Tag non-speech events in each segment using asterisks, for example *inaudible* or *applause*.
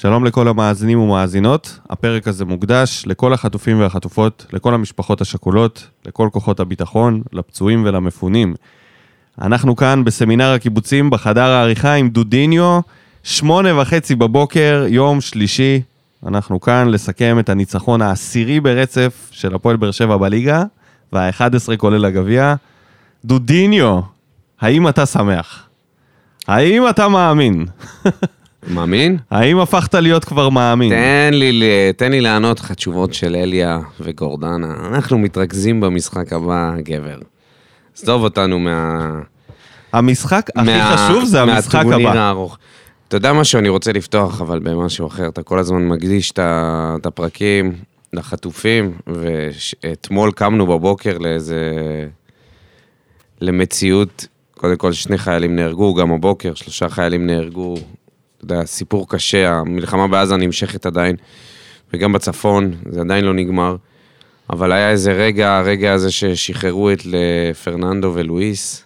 שלום לכל המאזינים ומאזינות, הפרק הזה מוקדש לכל החטופים והחטופות, לכל המשפחות השכולות, לכל כוחות הביטחון, לפצועים ולמפונים. אנחנו כאן בסמינר הקיבוצים בחדר העריכה עם דודיניו, שמונה וחצי בבוקר, יום שלישי. אנחנו כאן לסכם את הניצחון העשירי ברצף של הפועל באר שבע בליגה, וה-11 כולל הגביע. דודיניו, האם אתה שמח? האם אתה מאמין? *laughs* מאמין? האם הפכת להיות כבר מאמין? תן לי, תן לי לענות לך תשובות של אליה וגורדנה. אנחנו מתרכזים במשחק הבא, גבר. עזוב אותנו מה... המשחק הכי מה- חשוב זה המשחק הבא. הארוך. אתה יודע משהו, אני רוצה לפתוח, אבל במשהו אחר. אתה כל הזמן מקדיש את הפרקים לחטופים, ואתמול קמנו בבוקר לאיזה... למציאות, קודם כל שני חיילים נהרגו, גם הבוקר, שלושה חיילים נהרגו. אתה יודע, סיפור קשה, המלחמה בעזה נמשכת עדיין, וגם בצפון, זה עדיין לא נגמר. אבל היה איזה רגע, הרגע הזה ששחררו את לפרננדו ולואיס.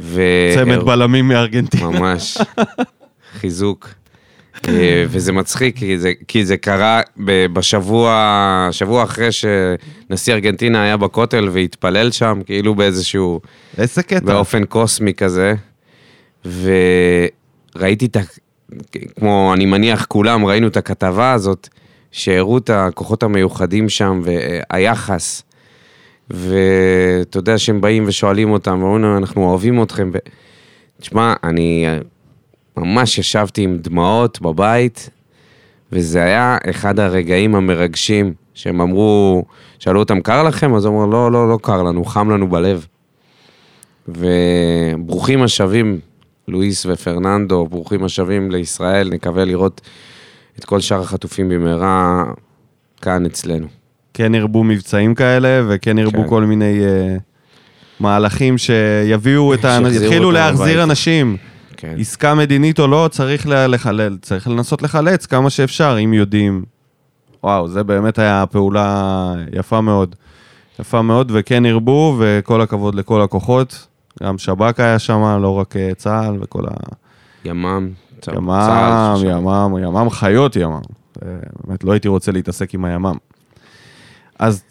ו... צמד בלמים מארגנטינה. ממש. *laughs* חיזוק. אה, וזה מצחיק, כי זה, כי זה קרה בשבוע, שבוע אחרי שנשיא ארגנטינה היה בכותל והתפלל שם, כאילו באיזשהו, איזה קטע. באופן קוסמי כזה. וראיתי את ה... כמו, אני מניח כולם, ראינו את הכתבה הזאת, שהראו את הכוחות המיוחדים שם, והיחס. ואתה יודע שהם באים ושואלים אותם, ואומרים להם, אנחנו אוהבים אתכם. ו... תשמע, אני ממש ישבתי עם דמעות בבית, וזה היה אחד הרגעים המרגשים, שהם אמרו, שאלו אותם, קר לכם? אז הוא אמר, לא, לא, לא קר לנו, חם לנו בלב. וברוכים השבים, לואיס ופרננדו, ברוכים השבים לישראל, נקווה לראות את כל שאר החטופים במהרה כאן אצלנו. כן ירבו מבצעים כאלה, וכן ירבו כן. כל מיני אה, מהלכים שיביאו את ה... יתחילו להחזיר הביתה. אנשים. כן. עסקה מדינית או לא, צריך לחלל, צריך לנסות לחלץ כמה שאפשר, אם יודעים. וואו, זה באמת היה פעולה יפה מאוד. יפה מאוד, וכן ירבו, וכל הכבוד לכל הכוחות. גם שב"כ היה שם, לא רק אה, צה"ל וכל ה... ימ"מ, ימ"מ, צה"ל, ש- ימ"מ, ימ"מ חיות ימ"מ. אה, באמת, לא הייתי רוצה להתעסק עם הימ"מ. אז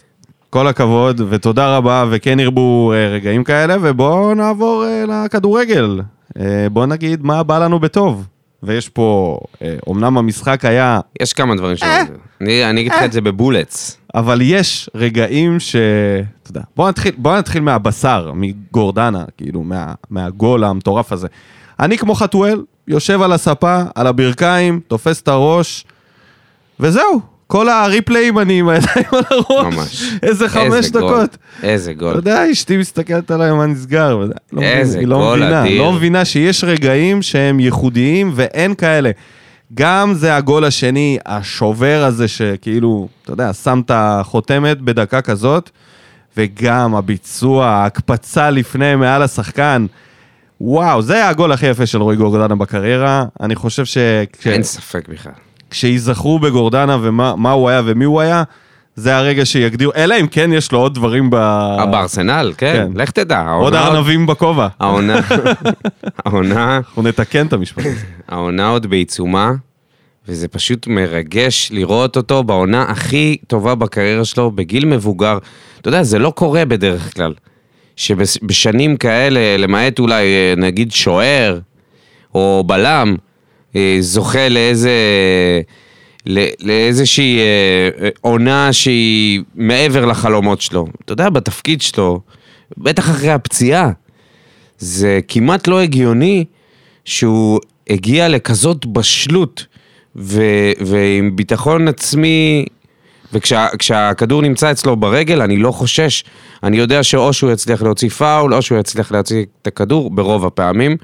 כל הכבוד ותודה רבה, וכן ירבו אה, רגעים כאלה, ובואו נעבור לכדורגל. בואו נגיד מה בא לנו בטוב. ויש פה, אה, אומנם המשחק היה, יש כמה דברים ש... אה. אני אני אגיד לך את זה בבולטס. אבל יש רגעים ש... אתה יודע, בואו נתחיל, בוא נתחיל מהבשר, מגורדנה, כאילו, מה, מהגול המטורף הזה. אני כמו חתואל, יושב על הספה, על הברכיים, תופס את הראש, וזהו. כל הריפליים אני עם הידיים על הראש. ממש. איזה חמש איזה גול, דקות. איזה אתה גול. יודע, אשתי מסתכלת עליי, מה נסגר? לא איזה לא גול אדיר. לא מבינה שיש רגעים שהם ייחודיים ואין כאלה. גם זה הגול השני, השובר הזה שכאילו, אתה יודע, שם את החותמת בדקה כזאת, וגם הביצוע, ההקפצה לפני, מעל השחקן. וואו, זה הגול הכי יפה של רועי גורדנה בקריירה. אני חושב אין ספק בכלל. שכשייזכרו בגורדנה ומה מה הוא היה ומי הוא היה, זה הרגע שיגדירו, אלא אם כן יש לו עוד דברים ב... בארסנל, כן, כן. לך תדע. עוד העונה ארנבים בכובע. העונה, *laughs* העונה, אנחנו נתקן את המשפט הזה. העונה עוד בעיצומה, וזה פשוט מרגש לראות אותו בעונה הכי טובה בקריירה שלו, בגיל מבוגר. אתה יודע, זה לא קורה בדרך כלל. שבשנים כאלה, למעט אולי אה, נגיד שוער או בלם, זוכה לאיזה... לאיזושהי אה, אה, עונה שהיא מעבר לחלומות שלו. אתה יודע, בתפקיד שלו, בטח אחרי הפציעה, זה כמעט לא הגיוני שהוא הגיע לכזאת בשלות ו- ועם ביטחון עצמי, וכשהכדור נמצא אצלו ברגל, אני לא חושש. אני יודע שאו שהוא יצליח להוציא פאול, או שהוא יצליח להוציא את הכדור, ברוב הפעמים.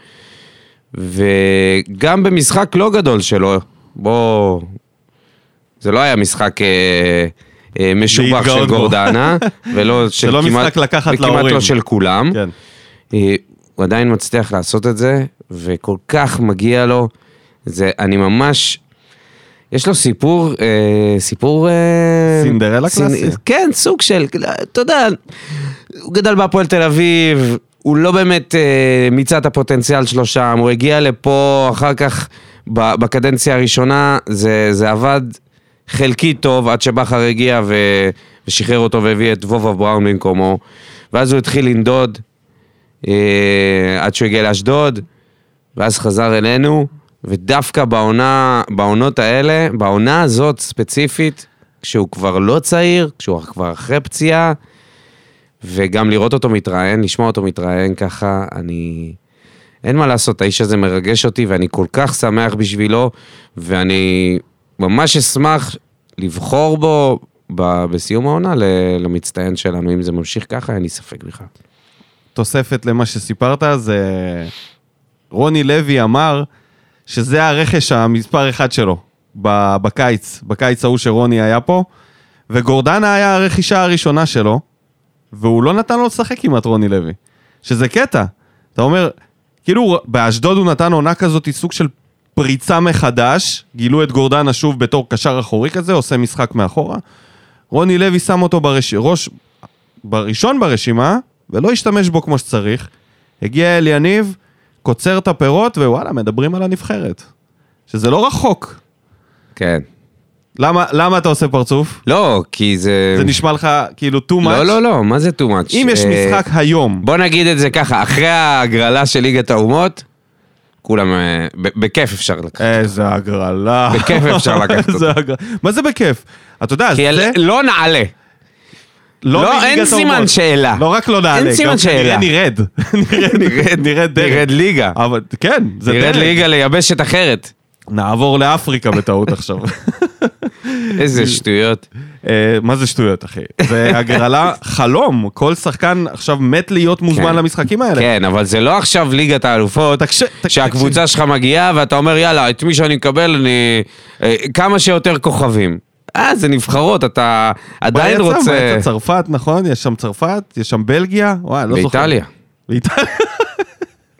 וגם במשחק לא גדול שלו, בוא... זה לא היה משחק אה, אה, משובח של. גורדנה, *laughs* ולא של לא כמעט... וכמעט. לא של כולם. כן. אה, הוא עדיין מצליח לעשות את זה, וכל כך מגיע לו. זה, אני ממש... יש לו סיפור, אה, סיפור... אה, סינדרלה קלאסי. כן, סוג של, אתה יודע, הוא גדל בהפועל תל אביב, הוא לא באמת אה, מיצה את הפוטנציאל שלו שם, הוא הגיע לפה אחר כך בקדנציה הראשונה זה, זה עבד חלקית טוב עד שבכר הגיע ו... ושחרר אותו והביא את וובה בראון במקומו, ואז הוא התחיל לנדוד אה, עד שהוא הגיע לאשדוד, ואז חזר אלינו, ודווקא בעונה, בעונות האלה, בעונה הזאת ספציפית, כשהוא כבר לא צעיר, כשהוא כבר אחרי פציעה, וגם לראות אותו מתראיין, לשמוע אותו מתראיין ככה, אני... אין מה לעשות, האיש הזה מרגש אותי ואני כל כך שמח בשבילו, ואני ממש אשמח לבחור בו ב- בסיום העונה למצטיין שלנו. אם זה ממשיך ככה, אין לי ספק בכלל. תוספת למה שסיפרת, זה... רוני לוי אמר שזה הרכש המספר אחד שלו בקיץ, בקיץ ההוא שרוני היה פה, וגורדנה היה הרכישה הראשונה שלו, והוא לא נתן לו לשחק כמעט רוני לוי. שזה קטע. אתה אומר, כאילו באשדוד הוא נתן עונה כזאת סוג של פריצה מחדש, גילו את גורדנה שוב בתור קשר אחורי כזה, עושה משחק מאחורה. רוני לוי שם אותו ברש... ראש... בראשון ברשימה, ולא השתמש בו כמו שצריך. הגיע אל יניב, קוצר את הפירות, ווואלה, מדברים על הנבחרת. שזה לא רחוק. כן. למה, למה אתה עושה פרצוף? לא, כי זה... זה נשמע לך כאילו too much? לא, לא, לא, מה זה too much? אם יש אה, משחק היום, בוא נגיד את זה ככה, אחרי ההגרלה של ליגת האומות, כולם, אה, בכיף אפשר לקחת. איזה הגרלה. בכיף אפשר *laughs* לקחת הגרלה. מה זה בכיף? אתה יודע, זה... אל- לא נעלה. לא, מליגת אין סימן. שאלה. לא רק לא נעלה, אין סימן שאלה. נרד. נרד, נרד- נרד. נרד ליגה. אבל כן, זה נרד דרך. ליגה ליבשת אחרת. נעבור לאפריקה בטעות עכשיו. איזה שטויות. אה, מה זה שטויות, אחי? זה הגרלה חלום. כל שחקן עכשיו מת להיות מוזמן כן. למשחקים האלה. כן, אבל זה לא עכשיו ליגת האלופות, שהקבוצה שלך מגיעה ואתה אומר, יאללה, את מי שאני מקבל, אני... אה, כמה שיותר כוכבים. אה, זה נבחרות, אתה עדיין יצא? מה רוצה... יצא? צרפת, נכון? יש שם צרפת, יש שם בלגיה, וואי, לא זוכר. באיטליה. באיטליה.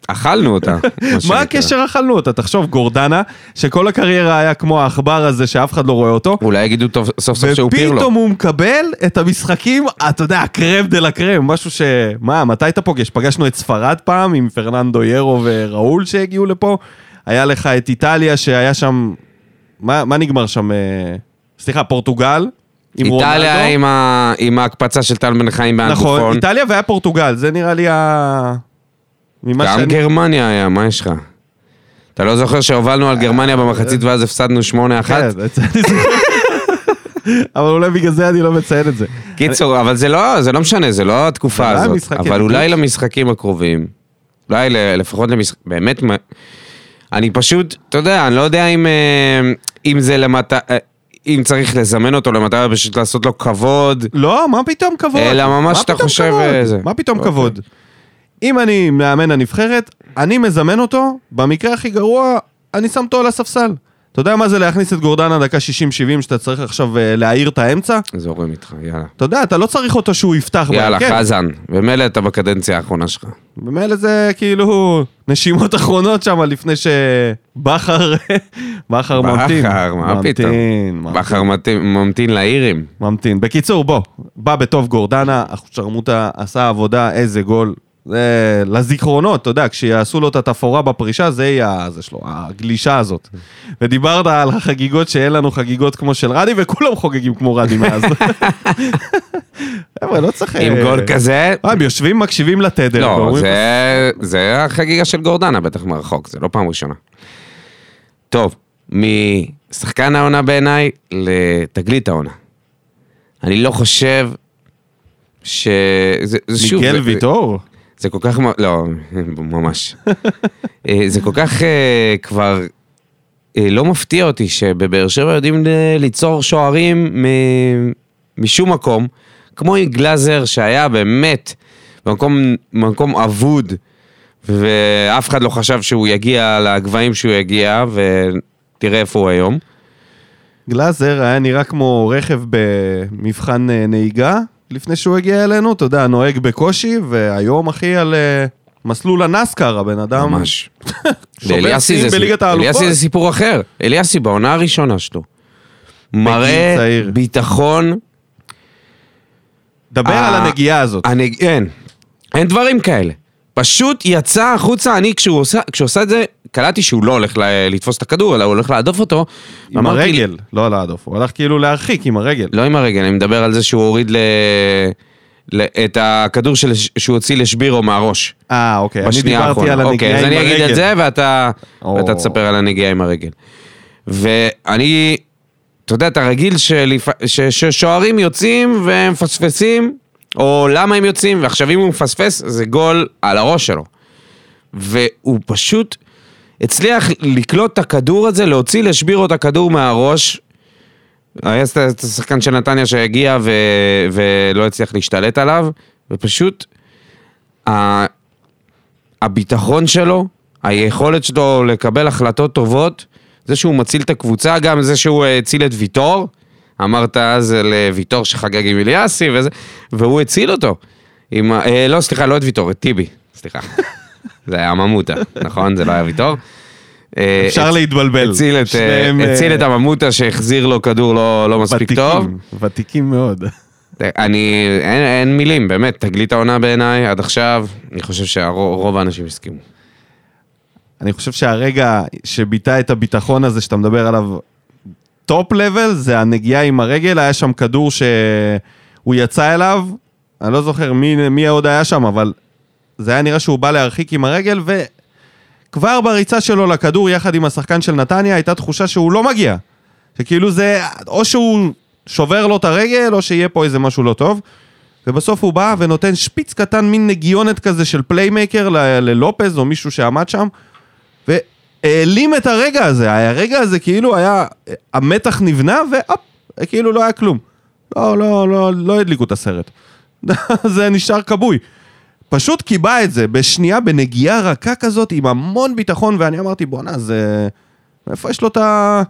אכלנו אותה. *laughs* מה. הקשר אכלנו אותה? תחשוב, גורדנה, שכל הקריירה היה כמו העכבר הזה שאף אחד לא רואה אותו, אולי יגידו טוב- סוף סוף שהוא פירלו. ופתאום הוא מקבל את המשחקים, אתה יודע, הקרם דה לה קרם, משהו ש... מה, מתי אתה פוגש? פגשנו את ספרד פעם עם פרננדו ירו וראול שהגיעו לפה, היה לך את איטליה שהיה שם... מה, מה נגמר שם? אה, סליחה, פורטוגל? עם איטליה רונלדו? עם ה- עם ההקפצה של טל בן חיים נכון, באנטופון. איטליה והיה פורטוגל, זה נראה לי ה... ממה גם שאני- גרמניה היה, מה יש לך? אתה לא זוכר שהובלנו על גרמניה במחצית ואז הפסדנו 8-1? כן. *laughs* אבל אולי בגלל זה אני לא מציין את זה. קיצור, אבל זה לא, זה לא משנה, זה לא התקופה הזאת. אבל אולי. למשחקים הקרובים, אולי לפחות למשחק... באמת, אני פשוט, אתה יודע, אני לא יודע אם, אה, אם זה למטה... אה, אם צריך לזמן אותו למטרה פשוט לעשות לו כבוד. לא, מה פתאום כבוד? אלא ממש אתה חושב, כבוד? אה. מה פתאום אוקיי. כבוד? אם אני מאמן הנבחרת, אני מזמן אותו, במקרה הכי גרוע, אני שם אותו על הספסל. אתה יודע מה זה להכניס את גורדנה דקה 60-70 שאתה צריך עכשיו אה, להעיר את האמצע? זורם איתך, יאללה. אתה יודע, אתה לא צריך אותו שהוא יפתח יאללה, בהרכב. חזן, ומילא אתה בקדנציה האחרונה שלך. במילא זה כאילו נשימות אחרונות שם לפני שבכר, *laughs* בכר ממתין. בכר, מה פתאום? בכר ממתין- לאירים. ממתין. בקיצור, בוא, בא בטוב גורדנה, שרמוטה עשה עבודה, איזה גול. זה לזיכרונות, אתה יודע, כשיעשו לו את התפאורה בפרישה, זה יהיה זה שלו, הגלישה הזאת. ודיברת על החגיגות שאין לנו חגיגות כמו של רדי, וכולם חוגגים כמו רדי מאז. *laughs* חבר'ה, לא צריך... עם אה, גול כזה, אה, הם יושבים, מקשיבים לתדר. לא, זה, החגיגה של גורדנה, בטח מרחוק, זה לא פעם ראשונה. טוב, משחקן העונה בעיניי לתגלית העונה. אני לא חושב ש... זה, זה שוב... מיגל ויטור? זה כל כך... לא, ממש. אה, זה כל כך אה, כבר... אה, לא מפתיע אותי שבבאר שבע יודעים ליצור שוערים משום מקום, כמו עם גלאזר שהיה באמת במקום, במקום אבוד, ואף אחד לא חשב שהוא יגיע לגבהים שהוא יגיע, ותראה איפה הוא היום. גלאזר היה נראה כמו רכב במבחן נהיגה לפני שהוא הגיע אלינו, אתה יודע, נוהג בקושי, והיום אחי על אה, מסלול הנסקר, הבן אדם. ממש. *laughs* שובר שיאים זה, בליגת האלופות. אליאסי זה סיפור אחר. אליאסי בעונה הראשונה שלו. מראה. ביטחון. דבר על הנגיעה הזאת. הנג... אין. אין דברים כאלה. פשוט יצא החוצה, אני כשהוא עושה, כשהוא עושה את זה, קלטתי שהוא לא הולך ל- לתפוס את הכדור, אלא הוא הולך להדוף אותו. עם ואמרתי, הרגל, לא להדוף, הוא הלך כאילו להרחיק עם הרגל. לא עם הרגל, אני מדבר על זה שהוא הוריד ל... ל... את הכדור של... שהוא הוציא לשבירו מהראש. אה, אוקיי, אני בשנייה דיברתי האחרונה. על אוקיי, הנגיעה אז עם אני. אגיד את זה, ואתה, או. ואתה תספר על הנגיעה עם הרגל. ואני, אתה יודע, אתה רגיל שלפ... ש... ששוערים יוצאים והם מפספסים, או למה הם יוצאים, ועכשיו אם הוא מפספס, זה גול על הראש שלו. והוא פשוט הצליח לקלוט את הכדור הזה, להוציא לשבירו את הכדור מהראש. היה את את השחקן של נתניה שהגיע ו... ולא הצליח להשתלט עליו, ופשוט ה... הביטחון שלו, היכולת שלו לקבל החלטות טובות, זה שהוא מציל את הקבוצה, גם זה שהוא אה, הציל את ויטור, אמרת אז לוויטור שחגג עם אליאסי וזה, והוא הציל אותו. עם, אה, לא, סליחה, לא את ויטור, את טיבי, סליחה. *laughs* זה היה ממוטה, נכון? זה לא היה ויטור. אה, אפשר להתבלבל. הציל את, אה, שניהם, אה, הציל את הממוטה שהחזיר לו כדור לא, לא מספיק ותיקים, טוב. ותיקים מאוד. אני, אין, אין מילים, באמת, תגלית העונה בעיניי עד עכשיו, אני חושב שרוב האנשים הסכימו. אני חושב שהרגע שביטא את הביטחון הזה שאתה מדבר עליו, top level, זה הנגיעה עם הרגל, היה שם כדור שהוא יצא אליו, אני לא זוכר מי, מי עוד היה שם, אבל זה היה נראה שהוא בא להרחיק עם הרגל, וכבר בריצה שלו לכדור יחד עם השחקן של נתניה, הייתה תחושה שהוא לא מגיע. שכאילו זה, או שהוא שובר לו את הרגל, או שיהיה פה איזה משהו לא טוב. ובסוף הוא בא ונותן שפיץ קטן, מין נגיעונת כזה של playmaker ללופז או מישהו שעמד שם, והעלים את הרגע הזה. הרגע הזה כאילו היה, המתח נבנה והופ, כאילו לא היה כלום. לא, לא, לא, לא הדליקו את הסרט. *laughs* זה נשאר כבוי. פשוט קיבע את זה בשנייה, בנגיעה רכה כזאת, עם המון ביטחון, ואני אמרתי, בואנה, זה... מאיפה יש לו את ה...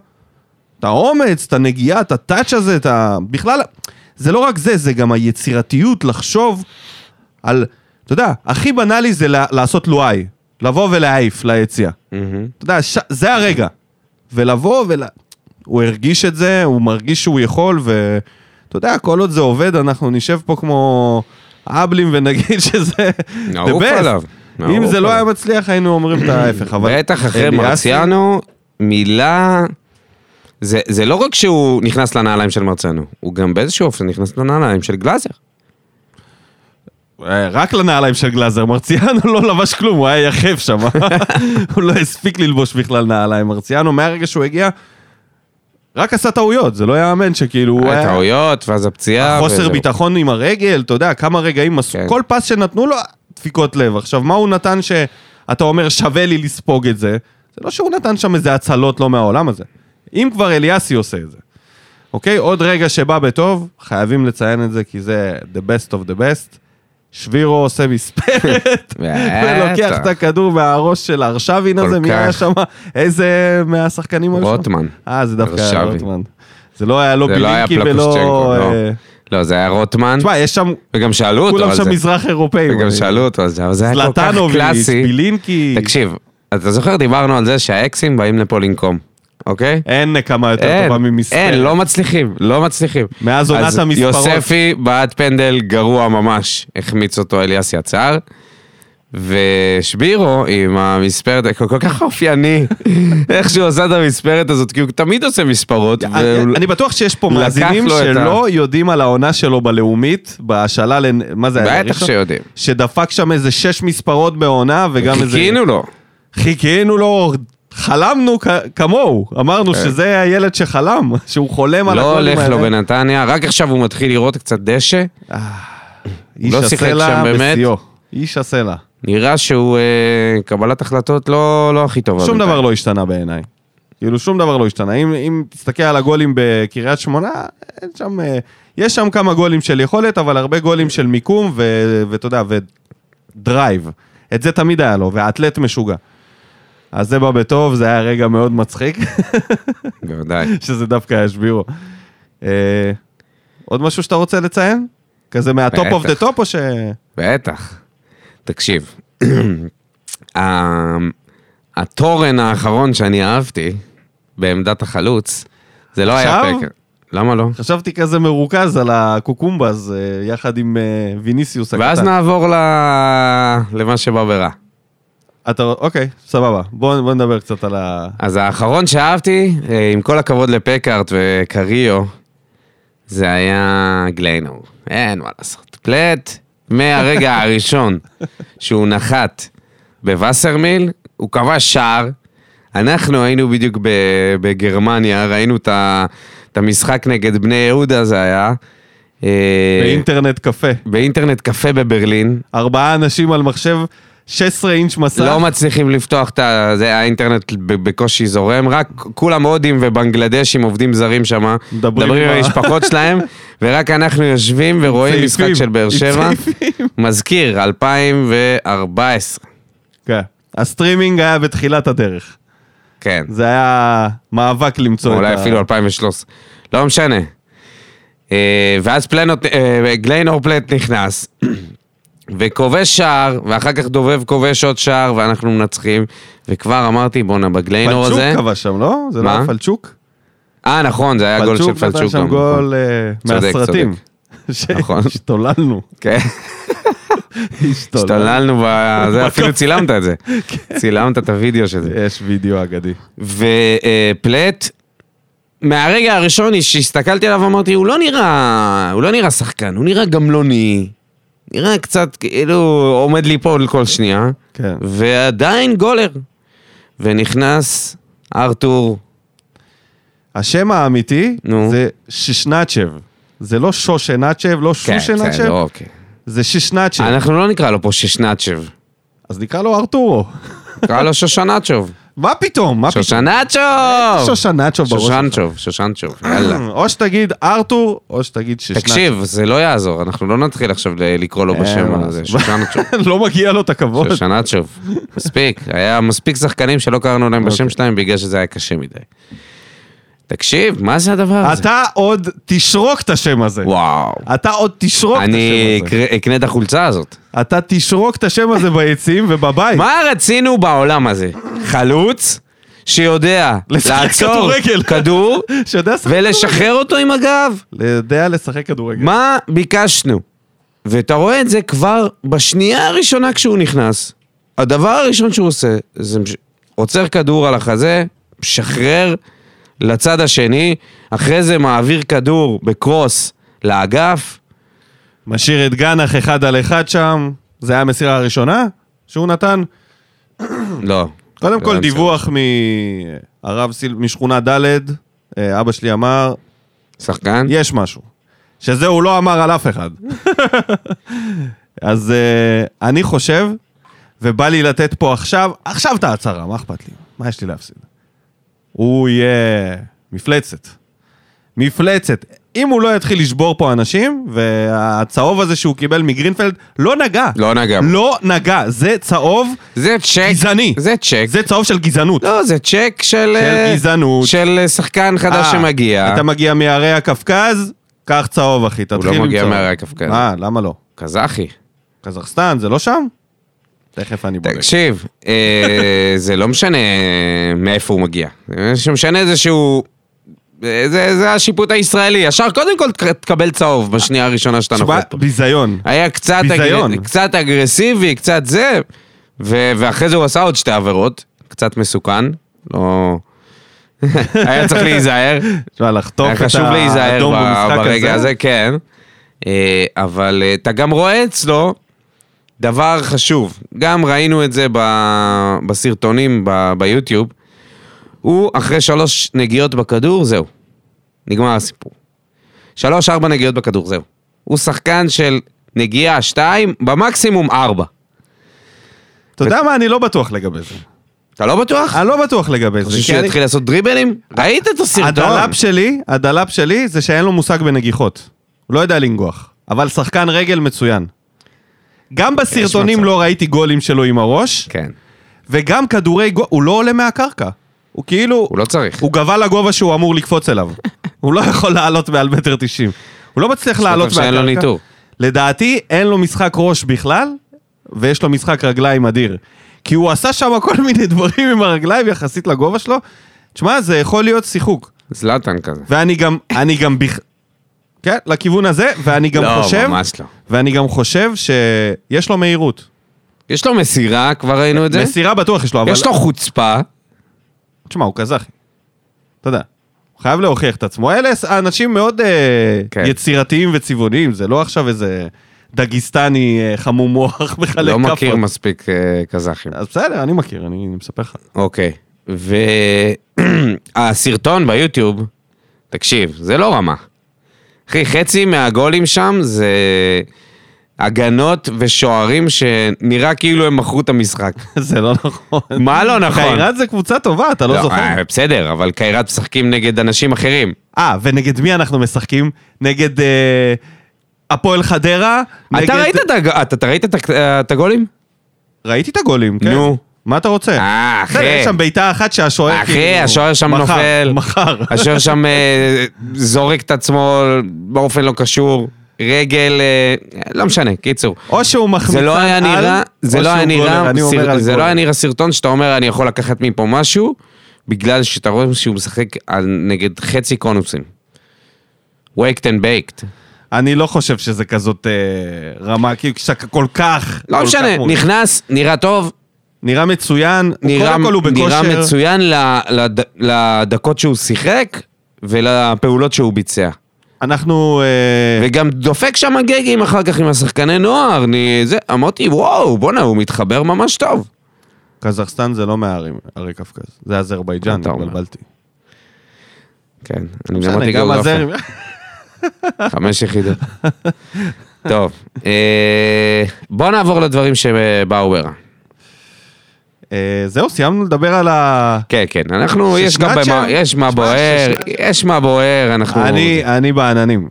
את האומץ, את הנגיעה, את הטאץ' הזה, את ה... בכלל, זה לא רק זה, זה גם היצירתיות לחשוב על... אתה יודע, הכי בנאלי זה לעשות לואי. לבוא ולהעיף ליציאה. אתה יודע, ש... זה הרגע. ולבוא ול... הוא הרגיש את זה, הוא מרגיש שהוא יכול, ואתה יודע, כל עוד זה עובד, אנחנו נשב פה כמו אבלים ונגיד *laughs* שזה... נעוף. עליו. אם זה לא היה. מצליח, היינו אומרים את ההפך, אבל... בטח אחרי מרציאנו, מילה... זה, זה לא רק שהוא נכנס לנעליים של מרציאנו, הוא גם באיזשהו אופן נכנס לנעליים של גלאזר. אה, רק לנעליים של גלאזר, מרציאנו לא לבש כלום, הוא היה יחף שם. *laughs* הוא לא הספיק ללבוש בכלל נעליים. מרציאנו, מהרגע שהוא הגיע, רק עשה טעויות, זה לא יאמן שכאילו הוא היה... טעויות, ואז הפציעה. חוסר. ביטחון עם הרגל, אתה יודע, כמה רגעים עשו, כן. כל פס שנתנו לו, דפיקות לב. עכשיו, מה הוא נתן שאתה אומר, שווה לי לספוג את זה? זה לא שהוא נתן שם איזה הצלות לא מהעולם הזה. אם כבר אליאסי עושה את זה. אוקיי? עוד רגע שבא בטוב, חייבים לציין את זה, כי זה the best of the best. שבירו עושה מספרת, *laughs* ולוקח. את הכדור מהראש של ארשבין כל הזה, מי. היה שם? איזה מהשחקנים שם? רוטמן. אה, זה דווקא היה. רוטמן. זה לא היה לא לא בילינקי ולא... לא. אה, לא, זה היה רוטמן, תשמע, יש שם, וגם שאלו אותו כולם על שם זה. מזרח אירופאים. וגם שאלו אותו על זה, אבל זה היה כל כך זלטנוביץ', קלאסי. בילינקי. תקשיב, אתה זוכר, דיברנו על זה שהאקסים באים לפה לנקום, אוקיי? אין נקמה יותר אין, טובה ממספרת. אין, לא מצליחים, לא מצליחים. מאז עונת המספרות. יוספי בעט פנדל גרוע ממש, החמיץ אותו אליאס יצר. ושבירו עם המספרת, כל, כל כך אופייני, *laughs* איך שהוא עשה את המספרת הזאת, כי הוא תמיד עושה מספרות. אני- והוא- אני בטוח שיש פה מאזינים שלא יודעים על העונה שלו בלאומית, בהשאלה, לנ- מה זה היה? בטח? שיודעים. שדפק שם איזה שש מספרות בעונה, וגם איזה... חיכינו לו. חיכינו לו, חלמנו כ- כמוהו. אמרנו כן. שזה הילד שחלם, *laughs* שהוא חולם על לא הגולים הולך לו. בנתניה, רק עכשיו הוא מתחיל לראות קצת דשא. איש לא שיחק הסלע שם באמת. בשיאו. איש הסלע. נראה שהוא אה, קבלת החלטות לא, לא הכי טובה. שום בינתיים. דבר לא השתנה בעיניי. כאילו שום דבר לא השתנה. אם, אם תסתכל על הגולים בקריית שמונה, אין שם, אה, יש שם כמה גולים של יכולת, אבל הרבה גולים של מיקום, ואתה יודע, ודרייב. את זה תמיד היה לו, והאתלט משוגע. אז זה בא בטוב, זה היה רגע מאוד מצחיק, בוודאי. *laughs* שזה דווקא היה שבירו. אה, עוד משהו שאתה רוצה לציין? כזה מהטופ אוף דה. טופ או ש... בטח. תקשיב, ה- *clears throat* התורן האחרון שאני אהבתי בעמדת החלוץ, זה לא היה? פקר. למה לא? חשבתי כזה מרוכז על הקוקומבז, אה, יחד עם אה, ויניסיוס הקטן. ואז נעבור ל... למה שבא ברע. אתה, אוקיי, סבבה. בוא, בוא נדבר קצת על ה... אז האחרון שאהבתי, אה, עם כל הכבוד לפקארט וקריו, זה היה גליינור. אין מה לעשות. פלט, מהרגע *laughs* הראשון שהוא נחת בווסרמיל, הוא כבש שער. אנחנו היינו בדיוק בגרמניה, ראינו את המשחק נגד בני יהודה זה היה. אה, באינטרנט קפה. באינטרנט קפה בברלין. ארבעה אנשים על מחשב, 16 אינץ' מסך. לא מצליחים לפתוח את ה... זה, האינטרנט בקושי זורם, רק כולם הודים ובנגלדשים, עובדים זרים שם, מדברים עם המשפחות שלהם, *laughs* ורק אנחנו יושבים ורואים משחק של באר שבע. מזכיר, 2014. כן. הסטרימינג היה בתחילת הדרך. כן, זה היה מאבק למצוא את אולי ה... אפילו 2013. לא משנה. אה, ואז פלנות, אה, גליינור פלט נכנס, וכובש שער, ואחר כך דובב כובש עוד שער, ואנחנו מנצחים, וכבר אמרתי, בואנה, בגליינור פלצ'וק הזה... כבש שם, לא? זה לא מה? היה פלצ'וק? אה, נכון, זה היה גול של פלצ'וק נתן פלצ'וק. שם גם, גול אה, מהסרטים. *laughs* נכון. השתוללנו. כן, *laughs* השתוללנו, זה *laughs* אפילו צילמת את זה. כן. צילמת את הוידאו של זה. יש וידאו אגדי. ופלט, מהרגע הראשון שהסתכלתי עליו אמרתי, הוא לא נראה, הוא לא נראה שחקן, הוא נראה גמלוני. נראה קצת כאילו עומד ליפול כל שנייה, כן. ועדיין גולר. ונכנס ארתור, השם האמיתי נו. זה שישנצ'ב. זה לא שושנצ'ב, לא כן, שושנצ'ב, בסדר, אוקיי. זה שישנצ'ב. אנחנו לא נקרא לו פה ששנצ'ב, אז נקרא לו ארתורו. נקרא לו שושנצ'וב. מה פתאום? מה פתאום? שושנצ'וב! שושנצ'וב בראש. שושנצ'וב, שושנצ'וב, יאללה. *clears throat* או שתגיד ארתור, או שתגיד שישנצ'ב. תקשיב, זה לא יעזור, אנחנו לא נתחיל עכשיו לקרוא לו אין בשם הזה. שושנצ'וב. *laughs* לא מגיע לו את הכבוד. שושנצ'וב. מספיק, היה מספיק שחקנים שלא קראנו להם בשם אוקיי. שלהם בגלל שזה היה קשה מדי. תקשיב, מה זה הדבר הזה? אתה עוד תשרוק את השם הזה. וואו. אתה עוד תשרוק את אני השם הזה. אקר- אקנה את החולצה הזאת. אתה תשרוק את השם הזה ביציעים ובבית. מה רצינו בעולם הזה? חלוץ שיודע לעצור כדורגל. כדור *laughs* ולשחרר אותו עם הגב. יודע לשחק כדורגל. מה ביקשנו? ואתה רואה את זה כבר בשנייה הראשונה כשהוא נכנס. הדבר הראשון שהוא עושה, זה עוצר כדור על החזה, משחרר לצד השני, אחרי זה מעביר כדור בקרוס לאגף. משאיר את גנח אחד על אחד שם. זה היה המסירה הראשונה שהוא נתן. לא. קודם זה כל לא דיווח מהרב סיל... משכונה ד', אה, אבא שלי אמר, שחקן? יש משהו. שזה הוא לא אמר על אף אחד. *laughs* אז אה, אני חושב, ובא לי לתת פה עכשיו, עכשיו את ההצהרה, מה אכפת לי? מה יש לי להפסיד? הוא יהיה מפלצת. מפלצת. אם הוא לא יתחיל לשבור פה אנשים, והצהוב הזה שהוא קיבל מגרינפלד, לא נגע. לא נגע. לא נגע. זה צהוב זה צ'ק. גזעני. זה צ'ק. זה צהוב של גזענות. לא, זה צ'ק של... אה, גזענות. של אה, שחקן חדש אה, שמגיע. אתה מגיע מערי הקווקז, קח צהוב, אחי, תתחיל עם צהוב. מגיע מערי הקווקז. מה, למה לא? קזחי. קזחסטן, זה לא שם? תכף אני בודק. תקשיב, אה, זה לא משנה מאיפה הוא מגיע. מה שמשנה זה שהוא... אה, זה, זה השיפוט הישראלי. ישר קודם כל תק- תקבל צהוב בשנייה הראשונה שאתה נוחת פה. ביזיון. היה קצת, ביזיון. אגר... קצת אגרסיבי, קצת זה, ו... ואחרי זה הוא עשה עוד שתי עבירות, קצת מסוכן, לא... *laughs* היה צריך להיזהר, תשמע, לחטוף היה את חשוב להיזהר האדום ב- במשחק ברגע הזה, הזה. כן. אה, אבל אתה גם רואה אצלו דבר חשוב, גם ראינו את זה ב- בסרטונים ב- ביוטיוב, הוא אחרי שלוש נגיעות בכדור, זהו. נגמר הסיפור. שלוש, ארבע נגיעות בכדור, זהו. הוא שחקן של נגיעה שתיים, במקסימום ארבע. אתה יודע מה, אני לא בטוח לגבי זה. אתה לא בטוח? אני לא בטוח לגבי אתה זה. חושב כי שהוא יתחיל לעשות דריבלים? ראית את הסרטון? הדלאפ שלי, הדלאפ שלי זה שאין לו מושג בנגיחות. הוא לא יודע לנגוח. אבל שחקן רגל מצוין. גם בסרטונים. לא ראיתי גולים שלו עם הראש, כן, וגם כדורי גול, הוא לא עולה מהקרקע. הוא כאילו, הוא לא צריך. הוא גבה לגובה שהוא אמור לקפוץ אליו. *laughs* הוא לא יכול לעלות מעל מטר תשעים. הוא לא מצליח לעלות שאין לו ניטור. לדעתי, אין לו משחק ראש בכלל, ויש לו משחק רגליים אדיר. כי הוא עשה שם כל מיני דברים עם הרגליים יחסית לגובה שלו. תשמע, זה יכול להיות שיחוק. זלאטן כזה. ואני גם, אני גם. כן, לכיוון הזה, ואני גם לא, חושב, ממש לא. ואני גם חושב שיש לו מהירות. יש לו מסירה, כבר ראינו את זה. מסירה בטוח יש לו, אבל... יש לו חוצפה. תשמע, הוא קזחי. אתה יודע. הוא חייב להוכיח את עצמו. אלה אנשים מאוד אה, כן. יצירתיים וצבעוניים, זה לא עכשיו איזה דגיסטני אה, חמום מוח *laughs* מחלק לא כאפות. מכיר מספיק אה, קזחים. אז בסדר, אני מכיר, אני מספר לך. אוקיי. והסרטון *clears throat* ביוטיוב, תקשיב, זה לא רמה. אחי, חצי מהגולים שם זה הגנות ושוערים שנראה כאילו הם מכרו את המשחק. *laughs* זה לא נכון. מה לא נכון? חיירת זה קבוצה טובה, אתה לא זוכר? אה, בסדר, אבל קיירת משחקים נגד אנשים אחרים. אה, ונגד מי אנחנו משחקים? נגד אה, הפועל חדרה? נגד... אתה ראית את הג- אתה- אתה ראית את הגולים? ראיתי את הגולים, כן. נו. מה אתה רוצה? אה, אחי. יש שם בעיטה אחת שהשוער אחי, השוער שם מחר, נופל. מחר. השוער שם אה, זורק את עצמו באופן לא קשור, רגל, אה, לא משנה, קיצור. או שהוא מחמיצן זה לא היה על, נראה, זה לא היה נראה, אני אומר סר- על זה לא. היה נראה סרטון שאתה אומר אני יכול לקחת מפה משהו, בגלל שאתה רואה שהוא משחק על- נגד חצי קונוסים. waked and baked. אני לא חושב שזה כזאת אה, רמה, כאילו כשאתה כל כך... לא משנה, נכנס, נראה טוב, נראה מצוין, נראה, קודם כל הוא נראה בכושר. מצוין ל- לד- לדקות שהוא שיחק ולפעולות שהוא ביצע. אנחנו... אה, וגם דופק שם גגים אחר כך עם השחקני נוער, אני, זה, אמרתי וואו, בואנה, הוא מתחבר ממש טוב. קזחסטן זה לא מהערים, ערי קפקז, זה אזרבייג'אן. התבלבלתי. כן, אני בסדר, למדתי גם גיאוגרפיה. *laughs* חמש יחידות. טוב, אה, בוא נעבור לדברים שבאו ברע. אה, זהו, סיימנו לדבר על ה... כן, כן, אנחנו, יש גם במה? יש מה בוער, יש מה בוער, אנחנו... אני, אני בעננים.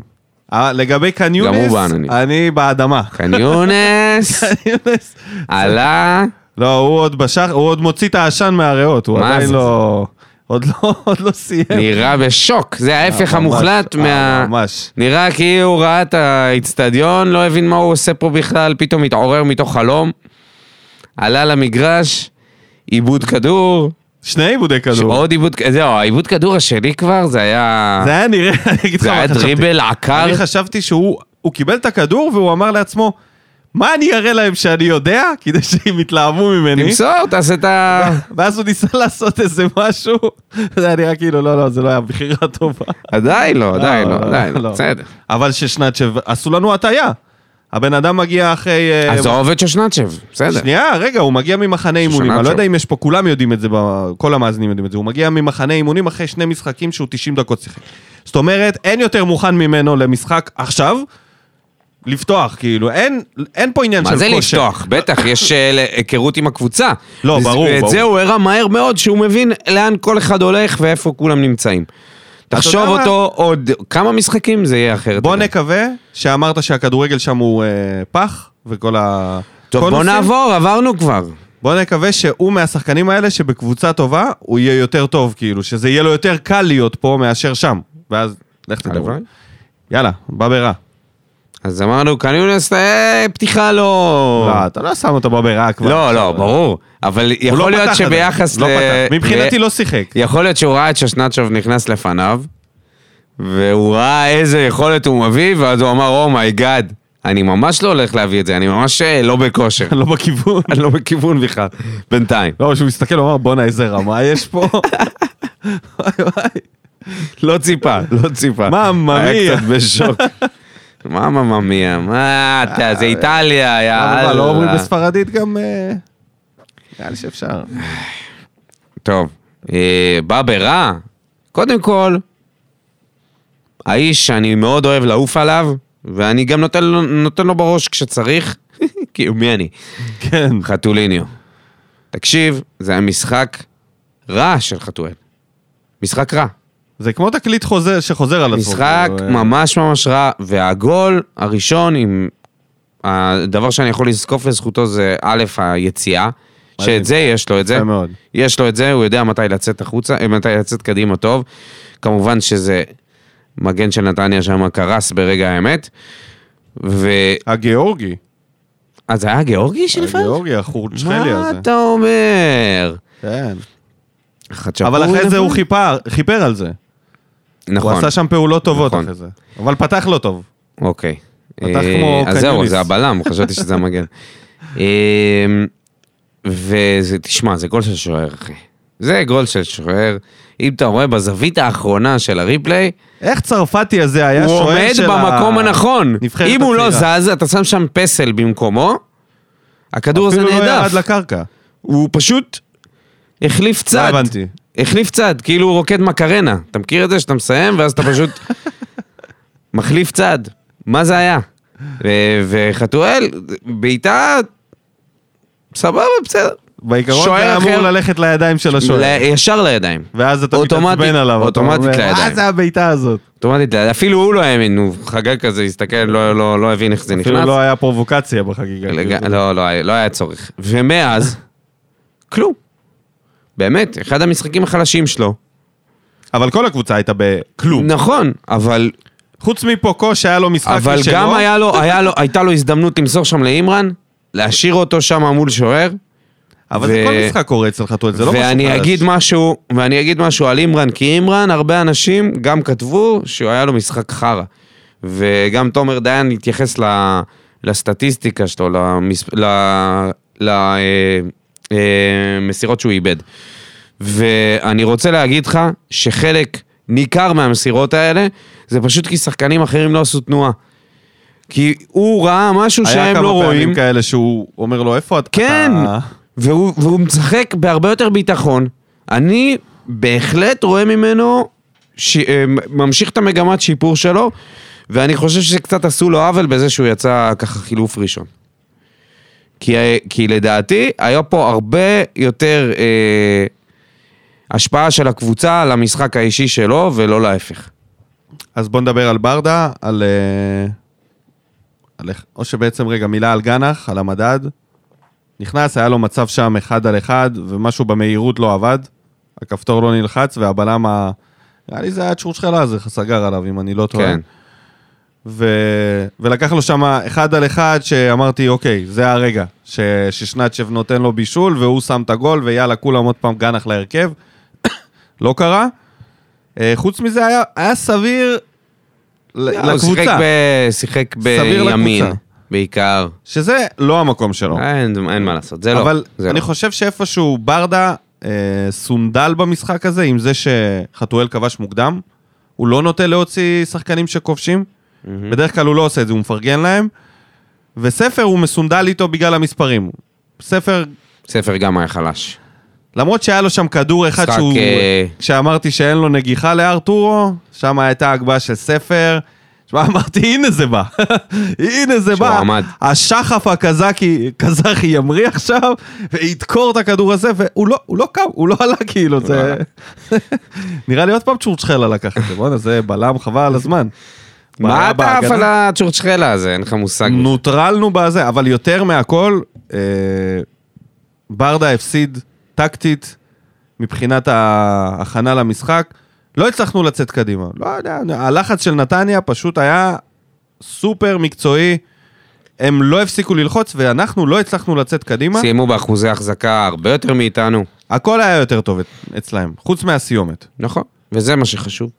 אה, לגבי גם הוא קניונס, בעננים. אני באדמה. קניונס, *laughs* קניונס. עלה, לא, הוא עוד בשח... הוא עוד מוציא את העשן מהריאות, הוא עדיין? לא... עוד לא, *laughs* עוד לא סיים. נראה בשוק, זה ההפך המוחלט מה... ממש. נראה כאילו הוא ראה את האיצטדיון, לא הבין מה הוא עושה פה בכלל, פתאום התעורר מתוך חלום, עלה למגרש, עיבוד כדור, שני עיבודי כדור. עוד עיבוד, זהו, העיבוד כדור השני כבר, זה היה... זה היה נראה, *laughs* אני אגיד לך זה מה היה חשבתי. דריבל עקר. אני חשבתי שהוא הוא קיבל את הכדור והוא אמר לעצמו, מה אני אראה להם שאני יודע? *laughs* כדי שהם יתלהבו ממני. תמסור, תעשה את ה... *laughs* ואז הוא ניסה לעשות איזה משהו, זה היה נראה כאילו, לא, לא, זה לא היה בחירה טובה. עדיין לא, עדיין לא, עדיין לא, לא. בסדר. אבל ששנצ'ב, עשו לנו הטעיה. הבן אדם מגיע אחרי... אה, אז זה עובד של שנצ'ב, בסדר. שנייה, רגע, הוא מגיע ממחנה אימונים, אני לא. יודע אם יש פה, כולם יודעים את זה, כל המאזינים יודעים את זה, הוא מגיע ממחנה אימונים אחרי שני משחקים שהוא 90 דקות שיחק. זאת אומרת, אין יותר מוכן ממנו למשחק עכשיו, לפתוח, כאילו, אין, אין פה עניין של מה זה כושר. לפתוח? בטח, יש אה, היכרות עם הקבוצה. לא, ברור, ברור. זה הוא הראה מהר מאוד, שהוא מבין לאן כל אחד הולך ואיפה כולם נמצאים. תחשוב? אותו עוד כמה משחקים זה יהיה אחרת. בוא. נקווה שאמרת שהכדורגל שם הוא אה, פח, וכל ה... טוב, בוא. נעבור, עברנו כבר. בוא נקווה שהוא מהשחקנים האלה שבקבוצה טובה, הוא יהיה יותר טוב, כאילו, שזה יהיה לו יותר קל להיות פה מאשר שם. ואז, לך תדבר. יאללה, בא ברע. אז אמרנו, קניונס, אה, פתיחה לא... לא, אתה לא שם אותו בברירה כבר. לא, לא, ברור. אבל יכול לא להיות שביחס לא ל... פתח. מבחינתי ל- לא שיחק. יכול להיות שהוא ראה את ששנצ'וב נכנס לפניו, והוא ראה איזה יכולת הוא מביא, ואז הוא אמר, oh my god, אני ממש לא הולך להביא את זה, אני ממש אה, לא בכושר. *laughs* לא בכיוון. אני *laughs* לא בכיוון בכלל, בינתיים. לא, כשהוא מסתכל, הוא אמר, בואנה, איזה רמה יש פה. *laughs* וואי וואי. לא ציפה, לא ציפה. מממה היה מיה. קצת בשוק. מה מממיה? מה אתה, זה איטליה, אבל יאללה. לא אומרים בספרדית גם... אה, נראה לי שאפשר. טוב, אה, בא ברע. קודם כל, האיש שאני מאוד אוהב לעוף עליו, ואני גם נותן לו, נותן לו בראש כשצריך, *laughs* כאילו מי אני? כן. חתוליניו. תקשיב, זה היה משחק רע של חתואל. משחק רע. זה כמו תקליט חוזר שחוזר על עצמו. משחק כאילו, אה, ממש ממש רע, והגול הראשון עם... הדבר שאני יכול לזקוף לזכותו זה א', היציאה. שאת זה יש לו את זה. מאוד. יש לו את זה, הוא יודע מתי לצאת החוצה, אה, מתי לצאת קדימה טוב. כמובן שזה מגן של נתניה שם קרס ברגע האמת. ו... הגיאורגי. אז זה היה גיאורגי שלפעמים? הגיאורגי, החורצ'חלי מה הזה. אתה אומר? כן. אבל אחרי זה? הוא חיפר, חיפר על זה. נכון. הוא עשה שם פעולות טובות נכון. אחרי זה. אבל פתח לא טוב. אוקיי. פתח אה, כמו אז זהו, קניוניס. זה הבלם, חשבתי שזה המגן. *laughs* וזה, תשמע, זה גול של שוער, אחי. זה גול של שוער. אם אתה רואה בזווית האחרונה של הריפליי, איך צרפתי הזה היה הוא שוער עומד של במקום ה- הנכון. נבחרת אם הוא לא. זז, אתה שם שם פסל במקומו, הכדור הזה אפילו לא ירד נהדף. לקרקע. הוא פשוט החליף לא צד. הבנתי. החליף צד, כאילו הוא רוקד מקרנה. אתה מכיר את זה שאתה מסיים ואז אתה פשוט מחליף צד. מה זה היה? וחתואל, בעיטה, סבבה, בסדר. בעיקרון זה אמור ללכת לידיים של השוער. ל- ישר לידיים. ואז אתה מתעצבן עליו. אוטומטית לידיים. מה זה הבעיטה הזאת? אוטומטית, אפילו הוא לא האמין, הוא חגג כזה, הסתכל, לא, לא, לא הבין איך זה נכנס. אפילו לא היה פרובוקציה בחגיגה. לג... לא, לא, היה- לא היה צורך. ומאז, כלום. באמת, אחד המשחקים החלשים שלו. אבל כל הקבוצה הייתה בכלום. נכון, אבל, חוץ מפוקו שהיה לו משחק אבל משלו. גם היה לו, היה לו, הייתה לו הזדמנות למסור שם לאימרן, להשאיר אותו שם מול שוער. אבל זה ו- כל משחק קורה אצל חתואל, זה לא משהו חדש. ואני אגיד משהו, ואני אגיד משהו על אימרן, כי אימרן, הרבה אנשים גם כתבו שהוא היה לו משחק חרא. וגם תומר דיין התייחס ל- לסטטיסטיקה שלו, למסירות שהוא איבד. ואני רוצה להגיד לך שחלק ניכר מהמסירות האלה, זה פשוט כי שחקנים אחרים לא עשו תנועה. כי הוא ראה משהו היה שהם כמה לא רואים. פעמים כאלה שהוא אומר לו, איפה אתה? כן, והוא, והוא משחק בהרבה יותר ביטחון. אני בהחלט רואה ממנו, ש... אה, ממשיך את המגמת שיפור שלו, ואני חושב שקצת עשו לו עוול בזה שהוא יצא ככה חילוף ראשון. כי, אה, כי לדעתי היה פה הרבה יותר אה, השפעה של הקבוצה על המשחק האישי שלו, ולא להפך. אז בוא נדבר על ברדה, על... אה, או שבעצם, רגע, מילה על גנח, על המדד. נכנס, היה לו מצב שם אחד על אחד, ומשהו במהירות לא עבד. הכפתור לא נלחץ, והבלם ה... נראה לי זה היה צ'ורצ'חלה הזה, סגר עליו, אם אני לא טועה. כן. ו... ולקח לו שם אחד על אחד, שאמרתי, אוקיי, זה הרגע, ש... ששנצ'ב נותן לו בישול, והוא שם את הגול, ויאללה, כולם עוד פעם גנח להרכב. *coughs* לא קרה. אה, חוץ מזה, היה, היה סביר ל- הוא שיחק, לקבוצה, ב... שיחק בימין, לקבוצה. בעיקר. שזה לא המקום שלו. אין, אין מה לעשות, זה לא. אבל זה אני לא. חושב שאיפשהו ברדה אה, סונדל במשחק הזה, עם זה שחתואל כבש מוקדם. הוא לא נוטה להוציא שחקנים שכובשים. בדרך כלל הוא לא עושה את זה, הוא מפרגן להם. וספר הוא מסונדל איתו בגלל המספרים. ספר, ספר גם היה חלש. למרות שהיה לו שם כדור אחד שהוא... אה, כשאמרתי שאין לו נגיחה לארתורו, שם הייתה הגבהה של ספר. שמע, אמרתי, הנה זה בא. *laughs* הנה זה בא. עמד. השחף הקזחי קזחי ימריא עכשיו, וידקור את הכדור הזה, והוא לא, הוא לא קם, הוא לא עלה כאילו, לא זה... *laughs* נראה לי עוד פעם צ'ורצ'חלה לקח את זה, בואנה, זה בלם חבל על הזמן. מה אתה עף. על הצ'ורצ'חלה הזה? אין לך מושג. נוטרלנו בזה, אבל יותר מהכל, אה, ברדה הפסיד טקטית מבחינת ההכנה למשחק. לא הצלחנו לצאת קדימה. לא יודע, הלחץ של נתניה פשוט היה סופר מקצועי. הם לא הפסיקו ללחוץ ואנחנו לא הצלחנו לצאת קדימה. סיימו באחוזי החזקה הרבה יותר מאיתנו. הכל היה יותר טוב אצלהם, חוץ מהסיומת. נכון. וזה מה שחשוב.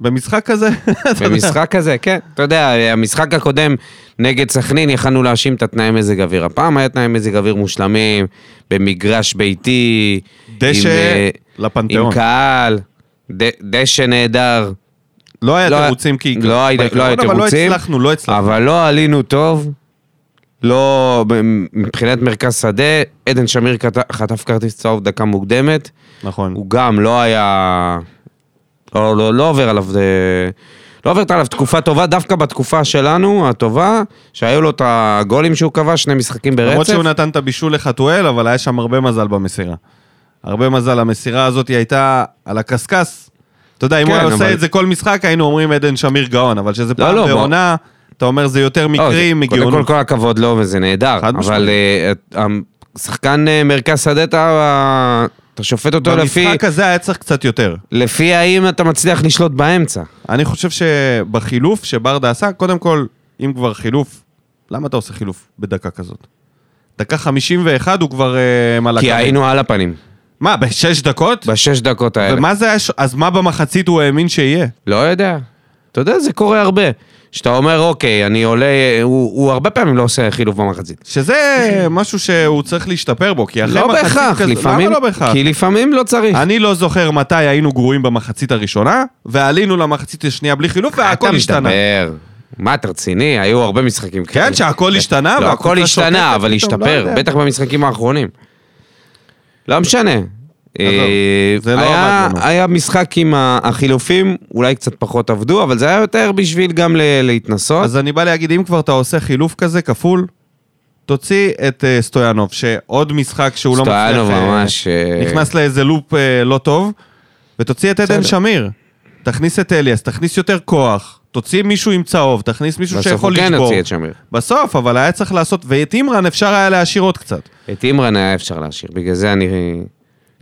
במשחק כזה, *laughs* במשחק הזה, כן. אתה יודע, המשחק הקודם נגד סכנין יכלנו להאשים את התנאי מזג אוויר. הפעם היה תנאי מזג אוויר מושלמים, במגרש ביתי. דשא עם, אה, לפנתיאון. עם קהל, ד- דשא נהדר. לא היה לא- תירוצים כי... לא לא היה אבל לא תירוצים, הצלחנו, לא הצלחנו. אבל לא עלינו טוב. לא, מבחינת מרכז שדה, עדן שמיר חטף כרטיס צהוב דקה מוקדמת. נכון. הוא גם לא היה... לא, לא, לא עובר עליו... אה, לא עוברת עליו תקופה טובה, דווקא בתקופה שלנו, הטובה, שהיו לו את הגולים שהוא כבש, שני משחקים ברצף. למרות שהוא נתן את הבישול לחתואל, אבל היה שם הרבה מזל במסירה. הרבה מזל, המסירה הזאת הייתה על הקשקש. אתה יודע, אם הוא כן, היה עושה אבל- את זה כל משחק, היינו אומרים עדן שמיר גאון, אבל שזה לא, פעם לא, בוא. בעונה, אתה אומר זה יותר לא, מקרים, זה- קודם כל, מגאונות. כל הכבוד לו, וזה נהדר. אבל אה, שחקן אה, מרכז שדה, אתה שופט אותו לפי... במשחק הזה היה צריך קצת יותר. לפי האם אתה מצליח לשלוט באמצע. אני חושב שבחילוף שברדה עשה, קודם כל, אם כבר חילוף, למה אתה עושה חילוף בדקה כזאת? דקה 51 הוא כבר אה, מלאק. כי היינו על הפנים. מה, בשש דקות? בשש דקות האלה. ומה זה היה... אז מה במחצית הוא האמין שיהיה? לא יודע. אתה יודע, זה קורה הרבה. שאתה אומר, אוקיי, אני עולה... הוא, הוא הרבה פעמים לא עושה חילוף במחצית. שזה משהו שהוא צריך להשתפר בו, כי אחרי לא מחצית בהכרח, כזו- לפעמים... למה לא בהכרח? כי לפעמים לא צריך. אני לא זוכר מתי היינו גרועים במחצית הראשונה, ועלינו למחצית השנייה בלי חילוף, והכל השתנה. אתה מדבר. מה, אתה רציני? היו הרבה משחקים כאלה. כן, שהכל השתנה, לא, הכל השתנה, אבל לא השתפר. בטח במשחקים האחרונים. לא משנה. אה, זה לא היה- לנו. היה משחק עם החילופים, אולי קצת פחות עבדו, אבל זה היה יותר בשביל גם ל- להתנסות. אז אני בא להגיד, אם כבר אתה עושה חילוף כזה, כפול, תוציא את אה, סטויאנוב, שעוד משחק שהוא לא מצליח... סטויאנוב אה, ממש... אה, נכנס לאיזה לופ אה, לא טוב, ותוציא את עדן בסדר. שמיר. תכניס את אליאס, תכניס יותר כוח, תוציא מישהו עם צהוב, תכניס מישהו בסוף שיכול הוא כן לשבור. הוציא את שמיר. בסוף, אבל היה צריך לעשות, ואת אימרן אפשר היה להשאיר עוד קצת. את אימרן היה אפשר להשאיר, בגלל זה אני...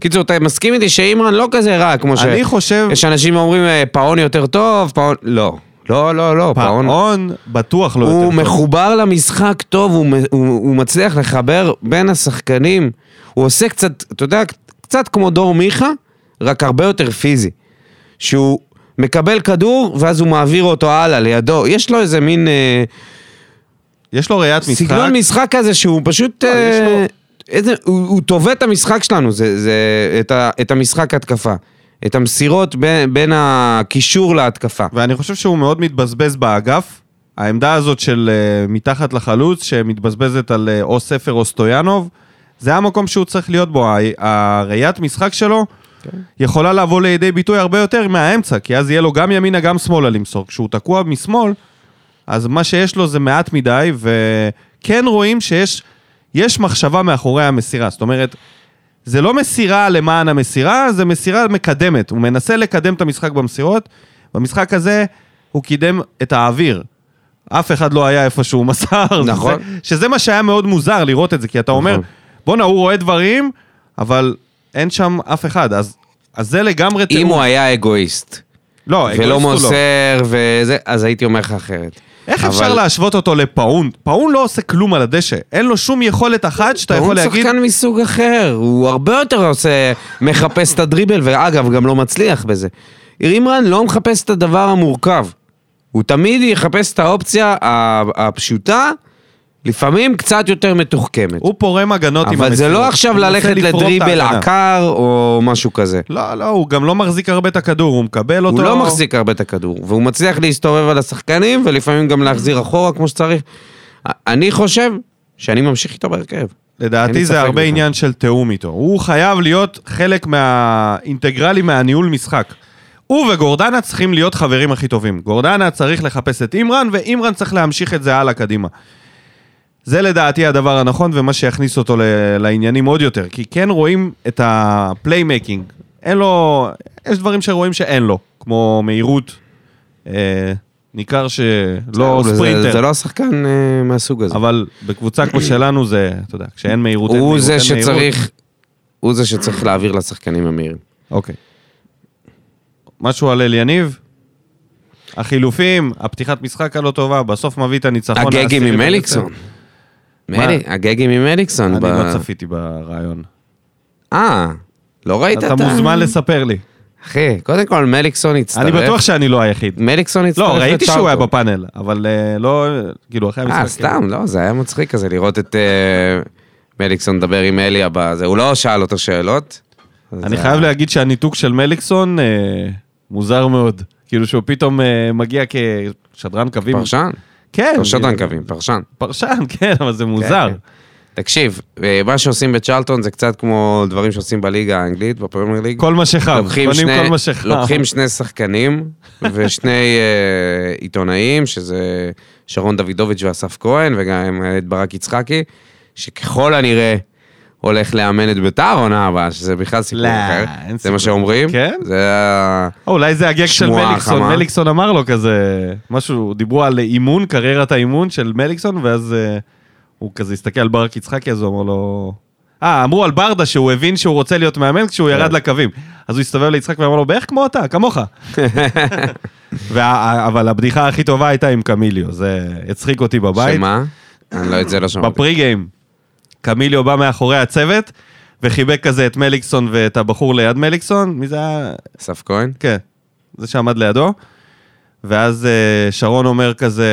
קיצור, אתה מסכים איתי שאימרן לא כזה רע, כמו ש... אני חושב, יש אנשים אומרים, אה, פאון יותר טוב, פאון... לא. לא, לא, לא, פאון... פאון בטוח לא יותר הוא טוב. מחובר למשחק טוב, הוא, הוא, הוא מצליח לחבר בין השחקנים. הוא עושה קצת, אתה יודע, קצת כמו דור מיכה, רק הרבה יותר פיזי. שהוא מקבל כדור, ואז הוא מעביר אותו הלאה, לידו. יש לו איזה מין אה, יש לו ראיית משחק. סגנון משחק כזה שהוא פשוט... לא, יש לו- אה, איזה, הוא, הוא תובע את המשחק שלנו, זה, זה, את, ה, את המשחק התקפה. את המסירות בין, בין הקישור להתקפה. ואני חושב שהוא מאוד מתבזבז באגף. העמדה הזאת של uh, מתחת לחלוץ, שמתבזבזת על uh, או ספר או סטויאנוב, זה המקום שהוא צריך להיות בו. הראיית משחק שלו כן. יכולה לבוא לידי ביטוי הרבה יותר מהאמצע, כי אז יהיה לו גם ימינה גם שמאלה למסור. כשהוא תקוע משמאל, אז מה שיש לו זה מעט מדי, וכן רואים שיש יש מחשבה מאחורי המסירה. זאת אומרת, זה לא מסירה למען המסירה, זה מסירה מקדמת. הוא מנסה לקדם את המשחק במסירות. במשחק הזה הוא קידם את האוויר. אף אחד לא היה איפה שהוא מסר. *laughs* נכון. זה, שזה מה שהיה מאוד מוזר לראות את זה, כי אתה אומר, נכון. בואנה, הוא רואה דברים, אבל אין שם אף אחד. אז, אז זה לגמרי אם תיאור. הוא היה אגואיסט, לא, אגואיסט ולא הוא לא. מוסר וזה, אז הייתי אומר לך אחרת. איך אבל אפשר להשוות אותו לפאון? פאון לא עושה כלום על הדשא. אין לו שום יכולת אחת שאתה יכול להגיד... שחקן מסוג אחר, הוא הרבה יותר עושה, מחפש את הדריבל, ואגב, גם לא מצליח בזה. אימרן לא מחפש את הדבר המורכב. הוא תמיד יחפש את האופציה הפשוטה, לפעמים קצת יותר מתוחכמת. הוא פורם הגנות עם אבל זה. לא עכשיו ללכת לדריבל. עקר או משהו כזה. לא, לא, הוא גם לא מחזיק הרבה את הכדור, הוא מקבל אותו... הוא לא מחזיק הרבה את הכדור, והוא מצליח להסתובב על השחקנים, ולפעמים גם להחזיר אחורה כמו שצריך. אני חושב שאני ממשיך איתו בהרכב. לדעתי זה הרבה בכלל. עניין של תיאום איתו. הוא חייב להיות חלק מהאינטגרלי מהניהול משחק. הוא וגורדנה צריכים להיות חברים הכי טובים. גורדנה צריך לחפש את אימרן, ואימרן צריך להמשיך את זה הלאה קדימה. זה לדעתי הדבר הנכון, ומה שיכניס אותו לעניינים עוד יותר. כי כן רואים את ה playmaking. אין לו... יש דברים שרואים שאין לו, כמו מהירות. אה, ניכר שלא זה- ספרינטר. זה לא השחקן אה, מהסוג הזה. אבל בקבוצה כמו שלנו זה, אתה יודע, כשאין מהירות, אין מהירות, זה אין מהירות. שצריך, הוא זה שצריך להעביר לשחקנים המהירים. אוקיי. משהו על אליניב? החילופים, הפתיחת משחק הלא טובה, בסוף מביא את הניצחון הגגים עם. אליקסון. מלי- הגגים עם אליקסון. אני ב- לא צפיתי ברעיון. אה, לא ראית את ה... אתה מוזמן לספר לי. אחי, קודם כל מליקסון הצטרף. אני בטוח שאני לא היחיד. מליקסון הצטרף לא, ראיתי שהוא היה. בפאנל, אבל אה, לא, כאילו, אחרי המשחק. אה, סתם, לא, זה היה מצחיק כזה לראות את אה, מליקסון מדבר עם אליה בזה. הוא לא שאל אותו שאלות. אני זה חייב להגיד שהניתוק של מליקסון אה, מוזר מאוד. כאילו שהוא פתאום אה, מגיע כשדרן קווים. פרשן? כן. לא שדרן אה, פרשן. פרשן, *laughs* כן, אבל זה מוזר. כן. תקשיב, אה, מה שעושים בצ'רלטון זה קצת כמו דברים שעושים בליגה האנגלית, בפרמייר ליג. כל מה שחם, קונים שני- כל מה שחם. לוקחים שני שחקנים *laughs* ושני אה, עיתונאים, שזה שרון דוידוביץ' ואסף כהן, וגם את ברק יצחקי, שככל הנראה הולך לאמן את ביתר עונה הבאה, שזה בכלל סיפור לא, אחר. זה מה סיכוי. שאומרים? כן? זה ה... או, אולי זה הגג של מליקסון, חמה. מליקסון אמר לו כזה, משהו, דיברו על אימון, קריירת האימון של מליקסון, ואז אה, הוא כזה הסתכל על ברק יצחקי, אז הוא אמר לו... אה, אמרו על ברדה שהוא הבין שהוא רוצה להיות מאמן כשהוא ירד כן. לקווים. אז הוא הסתובב ליצחק ואמר לו, בערך כמו אתה, כמוך. *laughs* אבל הבדיחה הכי טובה הייתה עם קמיליו, זה הצחיק אותי בבית. שמה? אני לא, את זה לא שמעתי. בפרי גיים, קמיליו בא מאחורי הצוות, וחיבק כזה את מליקסון ואת הבחור ליד מליקסון, מי זה היה? אסף כהן? כן, זה שעמד לידו. ואז אה, שרון אומר כזה,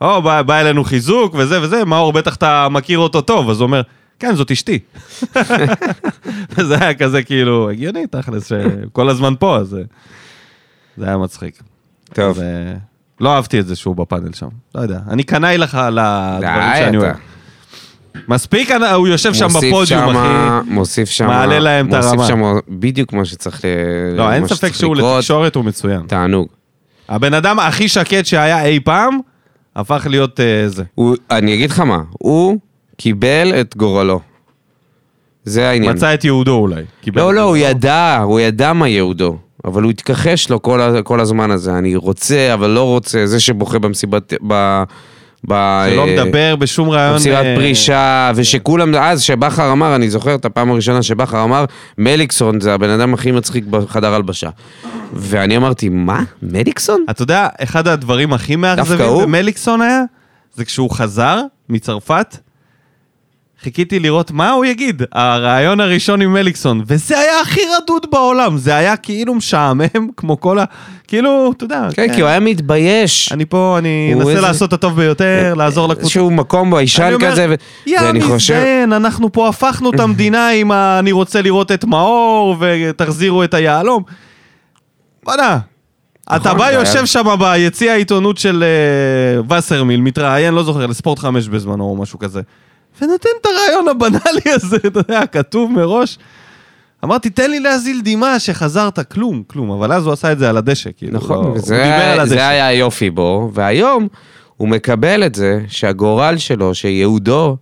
או, בא, בא אלינו חיזוק וזה וזה, מאור, בטח אתה מכיר אותו טוב. אז הוא אומר, כן, זאת אשתי. *laughs* וזה היה כזה כאילו, הגיוני, תכלס, שכל הזמן פה, אז אה, זה היה מצחיק. טוב. אז, אה, לא אהבתי את זה שהוא בפאנל שם, לא יודע. אני קנאי לך לדברים די, שאני. אוהב. מספיק, אני- הוא יושב שם בפודיום, שמה- אחי. מוסיף שם... מעלה להם את הרמה. מוסיף שם בדיוק מה שצריך ל... לא, אין ספק שהוא לקרות. לתקשורת הוא מצוין. תענוג. הבן אדם הכי שקט שהיה אי פעם, הפך להיות אה, זה. הוא, אני אגיד לך מה, הוא קיבל את גורלו. זה העניין. מצא את יהודו אולי. לא, לא, הוא יהודו. ידע, הוא ידע מה ייעודו. אבל הוא התכחש לו כל, כל הזמן הזה. אני רוצה, אבל לא רוצה. זה שבוכה במסיבת... ב... ב... שלא אה, מדבר בשום רעיון. במסיבת אה, פרישה, ושכולם, אז שבכר אמר, אני זוכר את הפעם הראשונה שבכר אמר, מליקסון זה הבן אדם הכי מצחיק בחדר הלבשה. ואני אמרתי, מה? מליקסון? אתה יודע, אחד הדברים הכי מאכזבים? במליקסון היה, זה כשהוא חזר מצרפת, חיכיתי לראות מה הוא יגיד, הרעיון הראשון עם מליקסון, וזה היה הכי רדוד בעולם, זה היה כאילו משעמם, *laughs* כמו כל ה... כאילו, אתה יודע, כן, כי הוא היה מתבייש. אני פה, אני אנסה לעשות את הטוב ביותר, לעזור לקבוצה. איזשהו מקום ביישן אומר, כזה, יא ואני חושב... מזדיין, אנחנו פה הפכנו את המדינה עם ה... אני רוצה לראות את מאור, ותחזירו את היהלום. בוא'נה, אתה בא, זה יושב שם ביציע העיתונות של אה, וסרמיל, מתראיין, לא זוכר, לספורט 5 בזמנו או משהו כזה, ונותן את הרעיון הבנאלי הזה, אתה יודע, כתוב מראש. אמרתי, תן לי להזיל דמעה שחזרת, כלום, כלום, אבל אז הוא עשה את זה על הדשא, כאילו, נכון, לא, וזה היה- על הדשא. זה היה היופי בו, והיום הוא מקבל את זה שהגורל שלו, שייעודו,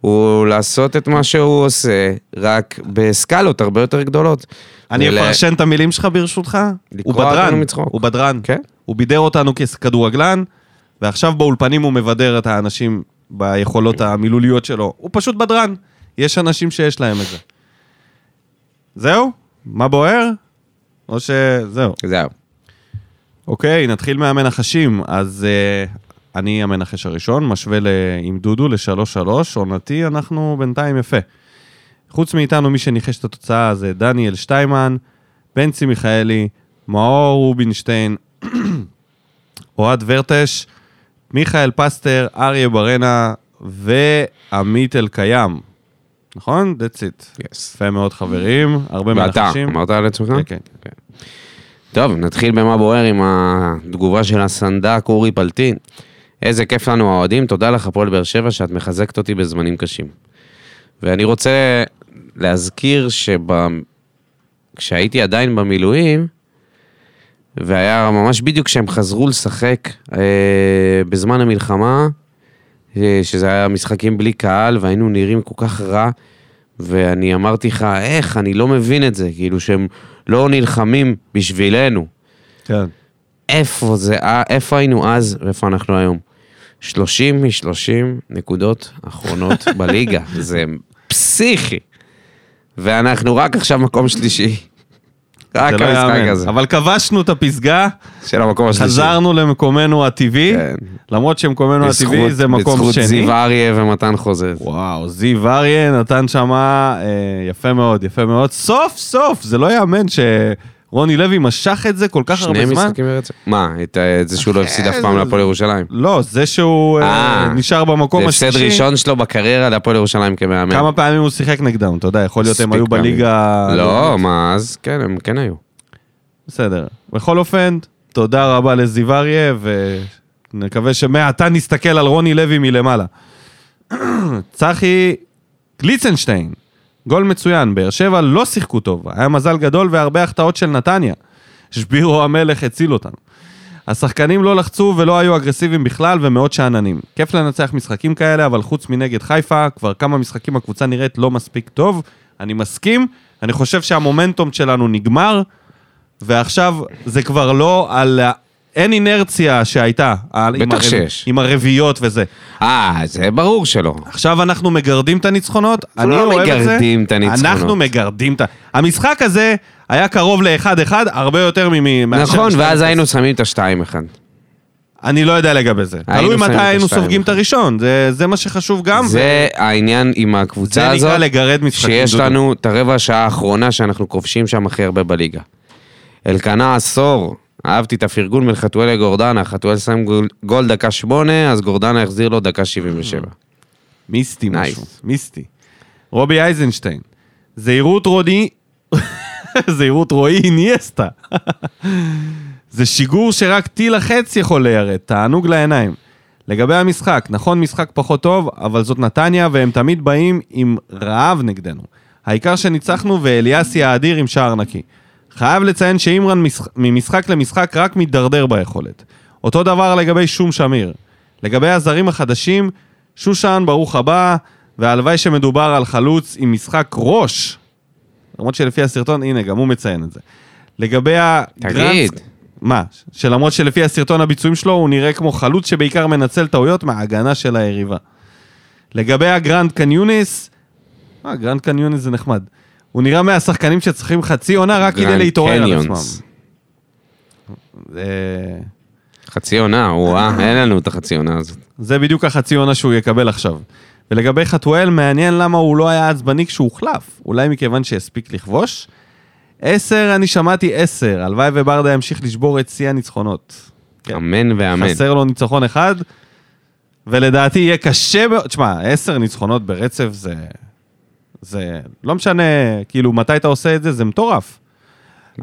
הוא לעשות את מה שהוא עושה, רק בסקלות הרבה יותר גדולות. אני ול- אפרשן את המילים שלך ברשותך. הוא בדרן. הוא בדרן. כן. הוא בידר אותנו ככדורגלן, ועכשיו באולפנים הוא מבדר את האנשים ביכולות המילוליות שלו. הוא פשוט בדרן. יש אנשים שיש להם את זה. זהו? מה בוער? או שזהו. זהו. אוקיי, נתחיל מהמנחשים. אז uh, אני המנחש הראשון, משווה ל... עם דודו ל-3-3, עונתי, אנחנו בינתיים יפה. חוץ מאיתנו, מי שניחש את התוצאה זה דניאל שטיימן, בנצי מיכאלי, מאור רובינשטיין, *clears throat* אוהד ורטש, מיכאל פסטר, אריה ברנה ועמית אלקיים. נכון? That's it. Yes. יפה מאוד חברים, הרבה ואתה, מנחשים. אמרת על עצמך? כן, כן. טוב, נתחיל במה בוער עם התגובה של הסנדק אורי פלטין. איזה כיף לנו האוהדים, תודה לך הפועל באר שבע שאת מחזקת אותי בזמנים קשים. ואני רוצה להזכיר שכשהייתי עדיין במילואים, והיה ממש בדיוק כשהם חזרו לשחק אה, בזמן המלחמה, אה, שזה היה משחקים בלי קהל, והיינו נראים כל כך רע, ואני אמרתי לך, איך, אני לא מבין את זה, כאילו שהם לא נלחמים בשבילנו. כן. איפה זה, אה, איפה היינו אז ואיפה אנחנו היום? 30 מ-30 נקודות אחרונות *laughs* בליגה, זה פסיכי. ואנחנו רק עכשיו מקום שלישי. רק זה לא המשחק. הזה, אבל כבשנו את הפסגה, של המקום השלישי. חזרנו למקומנו הטבעי, כן. למרות שמקומנו הטבעי בזכות- זה מקום בזכות שני. זיו אריה ומתן חוזז. וואו, זיו אריה נתן שמה, אה, יפה מאוד, יפה מאוד. סוף סוף, זה לא יאמן שרוני לוי משך את זה כל כך הרבה שני זמן. משחקים ברצף. מה, את ה- את זה שהוא לא הפסיד אף פעם זה- להפועל ירושלים? לא, זה שהוא אה, אה, נשאר במקום זה השלישי. הפסד ראשון שלו בקריירה להפועל ירושלים כמאמן. כמה פעמים הוא שיחק נגדם, אתה יודע, יכול להיות הם היו. בליגה... לא, מה, אז כן, הם כן היו. בסדר. בכל אופן, תודה רבה לזיו אריה, ונקווה שמעתה נסתכל על רוני לוי מלמעלה. *clears throat* צחי גליצנשטיין, גול מצוין, באר שבע לא שיחקו טוב, היה מזל גדול והרבה החטאות של נתניה. שבירו המלך הציל אותנו. השחקנים לא לחצו ולא היו אגרסיביים בכלל ומאוד שאננים. כיף לנצח משחקים כאלה, אבל חוץ מנגד חיפה, כבר כמה משחקים הקבוצה נראית לא מספיק טוב. אני מסכים, אני חושב שהמומנטום שלנו נגמר, ועכשיו זה כבר לא על... אין אינרציה שהייתה. עם בטח הרב- שיש. עם הרביעיות וזה. אה, זה ברור שלא. עכשיו אנחנו מגרדים את הניצחונות, אני לא אוהב את זה. מגרדים את הניצחונות. אנחנו מגרדים את ה... המשחק הזה היה קרוב לאחד-אחד, הרבה יותר. מאשר נכון, ואז. היינו שמים את השתיים אחד. אני לא יודע לגבי זה. תלוי מתי היינו. סופגים את הראשון, זה- זה מה שחשוב גם. זה העניין עם זה הקבוצה נקרא הזאת, לגרד משחקים. שיש. לנו את הרבע השעה האחרונה שאנחנו כובשים שם הכי הרבה בליגה. אלקנה עשור, אהבתי את הפרגון בין חתואל לגורדנה, חתואל שם גול, גול דקה שמונה, אז גורדנה החזיר לו דקה 77. מיסטי Nice. משהו, מיסטי. רובי אייזנשטיין, זהירות רודי, *laughs* זהירות רועי איניאסטה. *laughs* זה שיגור שרק טיל החץ יכול ליירט, תענוג לעיניים. לגבי המשחק, נכון משחק פחות טוב, אבל זאת נתניה והם תמיד באים עם רעב נגדנו. העיקר שניצחנו ואליאסי האדיר עם שער נקי. חייב לציין שאימרן משח... ממשחק למשחק רק מתדרדר ביכולת. אותו דבר לגבי שום שמיר. לגבי הזרים החדשים, שושן, ברוך הבא, והלוואי שמדובר על חלוץ עם משחק ראש. למרות שלפי הסרטון, הנה, גם הוא מציין את זה. לגבי הגרנד... תגיד. מה? שלמרות שלפי הסרטון הביצועים שלו, הוא נראה כמו חלוץ שבעיקר מנצל טעויות מההגנה של היריבה. לגבי הגרנד קניוניס, אה, גרנד קניוניס זה נחמד. הוא נראה מהשחקנים שצריכים חצי עונה רק כדי להתעורר על. עצמם. חצי עונה, וואה, אין לנו את החצי עונה הזאת. זה בדיוק החצי עונה שהוא יקבל עכשיו. ולגבי חתואל, מעניין למה הוא לא היה עצבני כשהוא הוחלף. אולי מכיוון שהספיק לכבוש? עשר, אני שמעתי עשר. הלוואי וברדה ימשיך לשבור את שיא הניצחונות. כן. אמן ואמן. חסר לו ניצחון אחד, ולדעתי יהיה קשה מאוד. תשמע, עשר ניצחונות ברצף זה... זה... לא משנה, כאילו, מתי אתה עושה את זה, זה מטורף.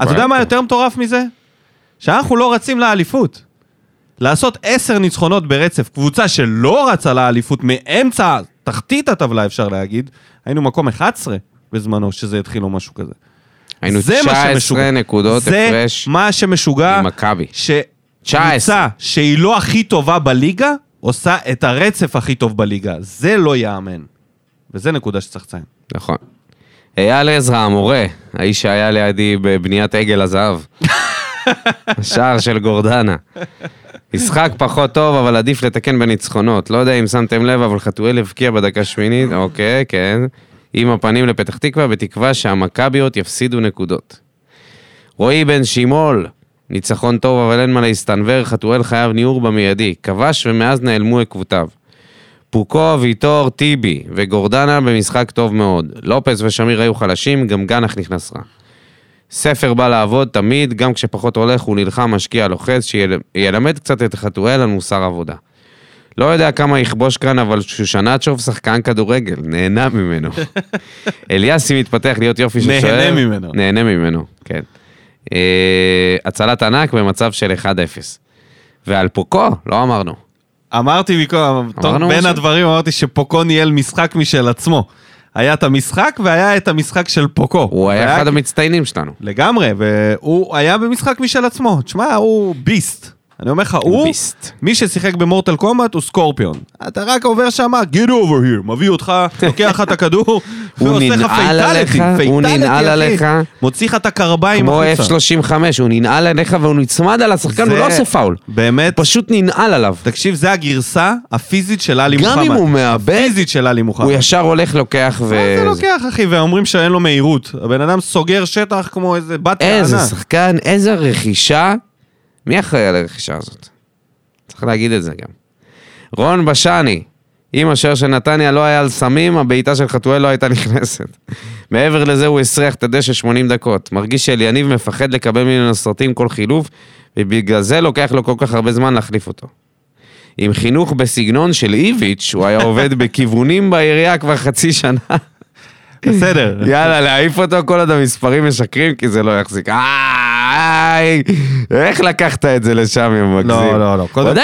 אתה יודע מה בטח. יותר מטורף מזה? שאנחנו לא רצים לאליפות. לעשות עשר ניצחונות ברצף, קבוצה שלא רצה לאליפות מאמצע, תחתית הטבלה אפשר להגיד, היינו מקום 11 בזמנו, שזה התחיל או משהו כזה. היינו זה מה 19 שמשוגע. נקודות זה הפרש מה שמשוגע, עם מכבי. שקבוצה 19. שהיא לא הכי טובה בליגה, עושה את הרצף הכי טוב בליגה. זה לא ייאמן. וזה נקודה שצריך לציין. נכון. אייל עזרא, המורה, האיש שהיה לידי בבניית עגל הזהב. *laughs* השער של גורדנה. משחק פחות טוב, אבל עדיף לתקן בניצחונות. לא יודע אם שמתם לב, אבל חתואל הבקיע בדקה שמינית, אוקיי, כן. עם הפנים לפתח תקווה, בתקווה שהמכביות יפסידו נקודות. רועי בן שימול, ניצחון טוב, אבל אין מה להסתנוור, חתואל חייב ניעור במיידי. כבש ומאז נעלמו עקבותיו. פוקו, ויטור, טיבי וגורדנה במשחק טוב מאוד. לופס ושמיר היו חלשים, גם גנח נכנס רע. ספר בא לעבוד תמיד, גם כשפחות הולך הוא נלחם, משקיע, לוחץ, שילמד קצת את חתואל על מוסר עבודה. לא יודע כמה יכבוש כאן, אבל שושנצ'וב שחקן כדורגל, נהנה ממנו. *laughs* אליאסי מתפתח להיות יופי של נהנה שוער. ממנו. נהנה ממנו, כן. אה, הצלת ענק במצב של 1-0. ועל פוקו, לא אמרנו. אמרתי מקודם, בין משהו? הדברים אמרתי שפוקו ניהל משחק משל עצמו. היה את המשחק והיה את המשחק של פוקו. הוא היה אחד המצטיינים שלנו. לגמרי, והוא היה במשחק משל עצמו. תשמע, הוא ביסט. אני אומר לך, הוא, ביסט. מי ששיחק במורטל קומט הוא סקורפיון. אתה רק עובר שם, get over here, מביא אותך, *laughs* לוקח לך את הכדור, הוא ועושה לך fatality, הוא ננעל. עליך. מוציא לך את הקרביים כמו החוצה. F35, הוא ננעל עליך והוא נצמד על השחקן, הוא זה לא עושה פאול. באמת, פשוט ננעל עליו. תקשיב, זה הגרסה הפיזית של עלי מוחמד. גם אם הוא מאבד, הפיזית של עלי מוחמד. הוא ישר הולך, לוקח ו... מה זה לוקח, אחי? ואומרים שאין לו מהירות. הבן אדם סוגר שטח כמו איזה בת איזה יענה. שחקן, איזה רכישה. מי אחראי על הרכישה הזאת? צריך להגיד את זה גם. רון בשני, אם השוער של נתניה לא היה על סמים, הבעיטה של חתואל לא הייתה נכנסת. מעבר לזה הוא הסריח את הדשא 80 דקות. מרגיש שאליניב מפחד לקבל ממנו סרטים כל חילוף, ובגלל זה לוקח לו כל כך הרבה זמן להחליף אותו. עם חינוך בסגנון של איביץ', הוא היה עובד בכיוונים בעירייה כבר חצי שנה. בסדר. יאללה, להעיף אותו כל עוד המספרים משקרים, כי זה לא יחזיק. איי, איך לקחת את זה לשם, יא מגזים? לא, לא, לא. קודם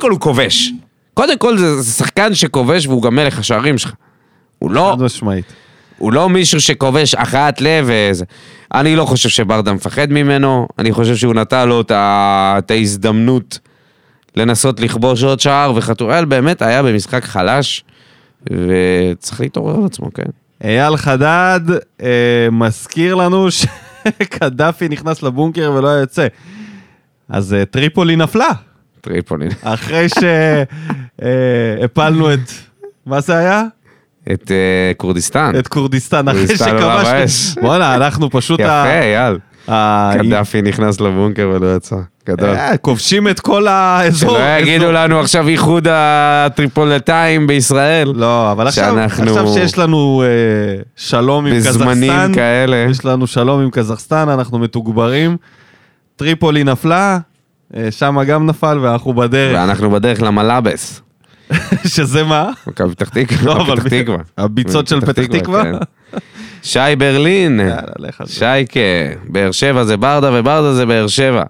כל- הוא כובש. קודם כל זה שחקן שכובש והוא גם מלך השערים שלך. הוא לא, חד משמעית. הוא לא מישהו שכובש הכרעת לב וזה. אני לא חושב שברדה מפחד ממנו, אני חושב שהוא נתן לו את ההזדמנות לנסות לכבוש עוד שער, וחתואל באמת היה במשחק חלש, וצריך להתעורר על עצמו, כן. אייל חדד אה, מזכיר לנו *laughs* שקדאפי נכנס לבונקר ולא יוצא. אז אה, טריפולי נפלה, טריפולין. אחרי שהפלנו את... מה זה היה? את אה, כורדיסטן. את כורדיסטן, אחרי. שכבשנו. בואנה, אנחנו פשוט... יפה, אייל. ה- קדאפי נכנס לבונקר ולא יצא. גדול. אה, כובשים את כל האזור. שלא יגידו אזור. לנו עכשיו איחוד הטריפולטאים בישראל. לא, אבל עכשיו, שאנחנו- עכשיו שיש לנו אה, שלום עם בזמנים קזחסטן, כאלה. יש לנו שלום עם קזחסטן, אנחנו מתוגברים. טריפולי נפלה, אה, שמה גם נפל ואנחנו בדרך. ואנחנו בדרך למלאבס. *laughs* שזה מה? מכבי פתח תקווה. לא, אבל פתח תקווה. הביצות של פתח תקווה? כן. *laughs* שי ברלין. שייקה, באר שבע זה ברדה וברדה זה באר שבע.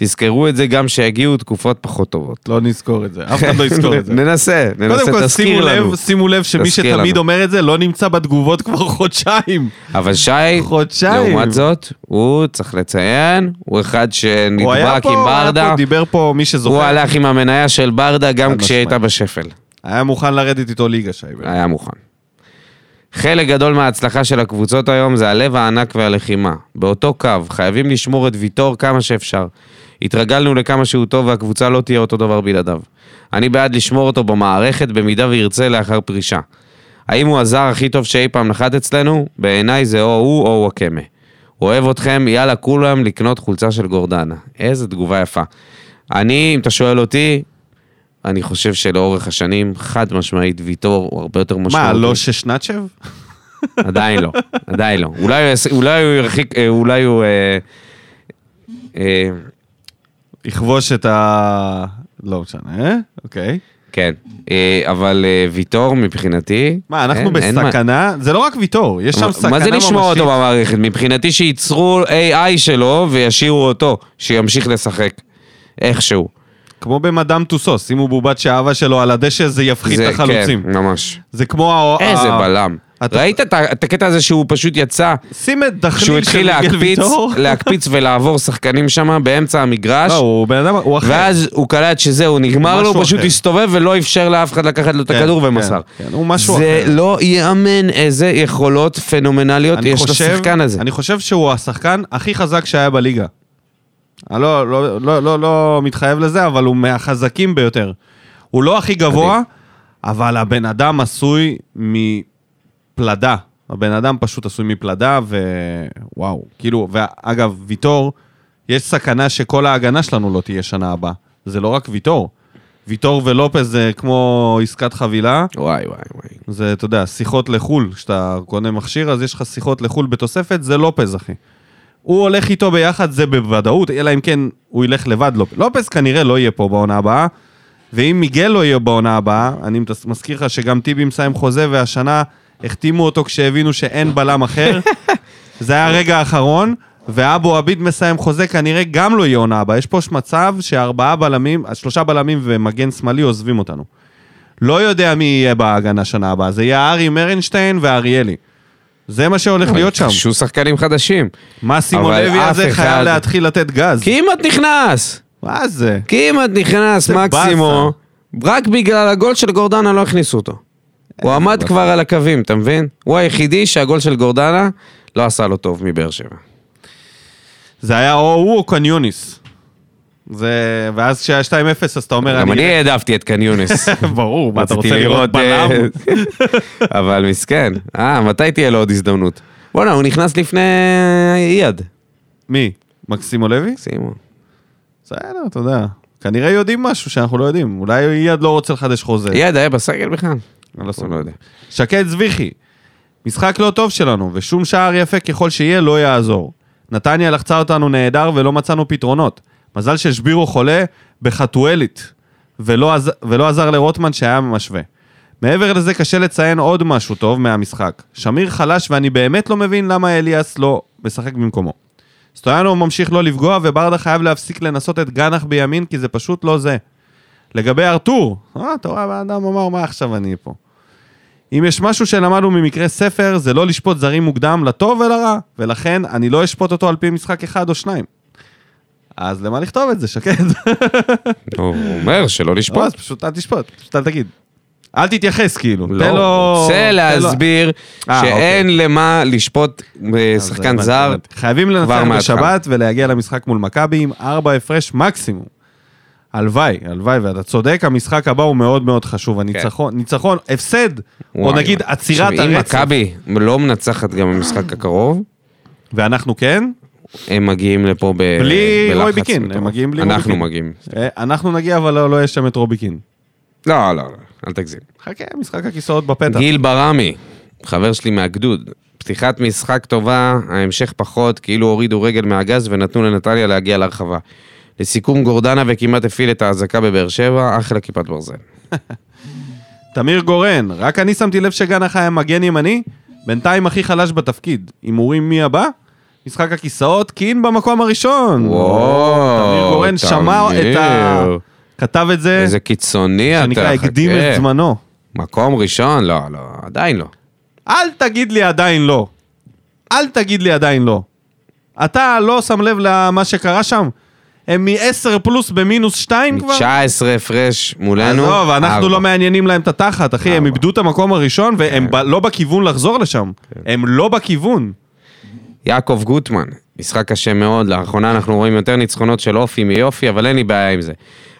תזכרו את זה גם שיגיעו תקופות פחות טובות. לא נזכור את זה, אף אחד לא יזכור את זה. *laughs* ננסה, קודם ננסה, כל, תזכיר שימו לנו. לב, שימו לב שמי שתמיד לנו. אומר את זה לא נמצא בתגובות כבר *laughs* חודשיים. אבל שי, חודשיים. לעומת זאת, הוא, צריך לציין, הוא אחד הוא שנדבק עם ברדה. פה, דיבר פה, מי הוא שזוכר, הלך עם המניה של ברדה גם כשהיא הייתה. בשפל. היה מוכן לרדת איתו ליגה, שי. היה מוכן. חלק גדול מההצלחה של הקבוצות היום זה הלב הענק והלחימה. באותו קו, חייבים לשמור את ויטור כמה שאפשר. התרגלנו לכמה שהוא טוב והקבוצה לא תהיה אותו דבר בלעדיו. אני בעד לשמור אותו במערכת במידה וירצה לאחר פרישה. האם הוא הזר הכי טוב שאי פעם נחת אצלנו? בעיניי זה או הוא או וואקמה. אוהב אתכם, יאללה כולם לקנות חולצה של גורדנה. איזה תגובה יפה. אני, אם אתה שואל אותי, אני חושב שלאורך השנים, חד משמעית, ויטור הוא הרבה יותר משמעותי. מה, לא ששנצ'ב? עדיין לא, עדיין לא. אולי אולי הוא ירחיק, אה, אולי הוא... אה, אה, יכבוש את ה... לא משנה, אה? אוקיי. כן, אה, אבל אה, ויטור מבחינתי... מה, אנחנו אין- אין מה- בסכנה? זה לא רק ויטור, יש שם סכנה מה ממשית. זה לשמוע אותו במערכת? מבחינתי שייצרו AI שלו וישאירו אותו, שימשיך לשחק איכשהו. כמו במדאם טוסו, שימו בובת שהאהבה שלו על הדשא, זה יפחית את החלוצים. כן, ממש. זה כמו... איזה בלם. ראית את הקטע הזה שהוא פשוט יצא, שים את דחליל שהוא של התחיל מיגל ויטור. *laughs* להקפיץ ולעבור שחקנים שם באמצע המגרש. לא, הוא בן אדם, הוא אחר. ואז הוא קלט שזהו, נגמר לו, הוא פשוט. הסתובב ולא אפשר לאף אחד לקחת לו את כן, הכדור כן, ומסר. כן, הוא משהו זה אחר. לא ייאמן איזה יכולות פנומנליות יש לשחקן הזה. אני חושב שהוא השחקן הכי חזק שהיה בליגה. אני לא, לא, לא, לא, לא מתחייב לזה, אבל הוא מהחזקים ביותר. הוא לא הכי גבוה, אבל הבן אדם עשוי מפלדה. הבן אדם פשוט עשוי מפלדה, ווואו. כאילו, ואגב, ויטור, יש סכנה שכל ההגנה שלנו לא תהיה שנה הבאה. זה לא רק ויטור. ויטור ולופז זה כמו עסקת חבילה. וואי וואי וואי. זה, אתה יודע, שיחות לחו"ל, כשאתה קונה מכשיר, אז יש לך שיחות לחו"ל בתוספת, זה לופז, אחי. הוא הולך איתו ביחד, זה בוודאות, אלא אם כן הוא ילך לבד. לופ... לופז כנראה לא יהיה פה בעונה הבאה, ואם מיגל לא יהיה בעונה הבאה, אני מזכיר לך שגם טיבי מסיים חוזה, והשנה החתימו אותו כשהבינו שאין בלם אחר. *laughs* זה היה הרגע האחרון, ואבו עביד מסיים חוזה, כנראה גם לא יהיה עונה הבאה. יש פה מצב שארבעה בלמים, שלושה בלמים ומגן שמאלי עוזבים אותנו. לא יודע מי יהיה בהגנה שנה הבאה, זה יהיה ארי מרנשטיין ואריאלי. זה מה שהולך להיות שם. שהוא שחקנים חדשים. מה סימון לוי הזה חייב להתחיל לתת גז. כמעט נכנס! מה זה? כמעט נכנס מקסימו. רק בגלל הגול של גורדנה לא הכניסו אותו. הוא עמד כבר על הקווים, אתה מבין? הוא היחידי שהגול של גורדנה לא עשה לו טוב מבאר שבע. זה היה או הוא או קניוניס. זה... ואז כשהיה 2-0 אז אתה אומר... גם אני העדפתי את קניונס. *laughs* ברור, מה אתה רוצה לראות בלם? אה, *laughs* אבל מסכן. אה, מתי תהיה לו עוד הזדמנות? בואנה, הוא נכנס לפני אייד. מי? מקסימו לוי? שימו. בסדר, אתה יודע. כנראה יודעים משהו שאנחנו לא יודעים. אולי אייד לא רוצה לחדש חוזה. אייד היה בסגל בכלל? אני לא סובל. לא יודע. שקד זביחי, משחק לא טוב שלנו, ושום שער יפה ככל שיהיה לא יעזור. נתניה לחצה אותנו נהדר ולא מצאנו פתרונות. מזל ששבירו חולה בחתואלית, ולא, עז... ולא עזר לרוטמן שהיה משווה. מעבר לזה קשה לציין עוד משהו טוב מהמשחק. שמיר חלש ואני באמת לא מבין למה אליאס לא משחק במקומו. סטויאנו ממשיך לא לפגוע וברדה חייב להפסיק לנסות את גנח בימין כי זה פשוט לא זה. לגבי ארתור, אה, אתה רואה, הבן אדם אמר מה עכשיו אני פה. אם יש משהו שלמדנו ממקרה ספר, זה לא לשפוט זרים מוקדם לטוב ולרע, ולכן אני לא אשפוט אותו על פי משחק אחד או שניים. אז למה לכתוב את זה, שקד? *laughs* הוא אומר שלא לא, לשפוט. אז פשוט אל תשפוט, פשוט אל תגיד. אל תתייחס כאילו, תן לא, לו... רוצה תן לו- להסביר אה, שאין למה לשפוט אה, שחקן זר. חייבים לנצח. בשבת ולהגיע למשחק מול מכבי עם ארבע הפרש מקסימום. הלוואי, הלוואי, ואתה צודק, המשחק הבא הוא מאוד מאוד חשוב. הניצחון, ניצחון, הפסד, או כן. נגיד וואי. עצירת עכשיו, אם הרצף, מכבי לא מנצחת גם במשחק הקרוב, ואנחנו כן, הם מגיעים לפה ב... בלי בלחץ רוי ביקין, מטורף? הם מגיעים בלי רוי אנחנו. מגיעים. אה, אנחנו נגיע, אבל לא לא יהיה שם את רוביקין. לא, לא, לא, אל תגזים. חכה, משחק הכיסאות בפתח. גיל ברמי, חבר שלי מהגדוד. פתיחת משחק טובה, ההמשך פחות, כאילו הורידו רגל מהגז ונתנו לנטליה להגיע להרחבה. לסיכום, גורדנה וכמעט הפעיל את האזעקה בבאר שבע, אחלה כיפת ברזל. *laughs* תמיר גורן, רק אני שמתי לב שגנח היה מגן ימני, בינתיים הכי חלש בתפקיד. הימורים מי הבא? משחק הכיסאות, קין במקום הראשון. וואו, תמיר גורן שמע את ה... תמיר. כתב את זה, איזה קיצוני אתה, שנקרא, הקדים חכה. את זמנו. מקום ראשון? לא, לא, עדיין לא. אל תגיד לי עדיין לא. אל תגיד לי עדיין לא. אתה לא שם לב למה שקרה שם? הם מ-10 פלוס במינוס 2 כבר? 19 הפרש מולנו. עזוב, אנחנו. לא מעניינים להם את התחת, אחי, הם. איבדו את המקום הראשון והם ב- לא בכיוון לחזור לשם. הם לא בכיוון. יעקב גוטמן, משחק קשה מאוד, לאחרונה אנחנו רואים יותר ניצחונות של אופי מיופי, אבל אין לי בעיה עם זה.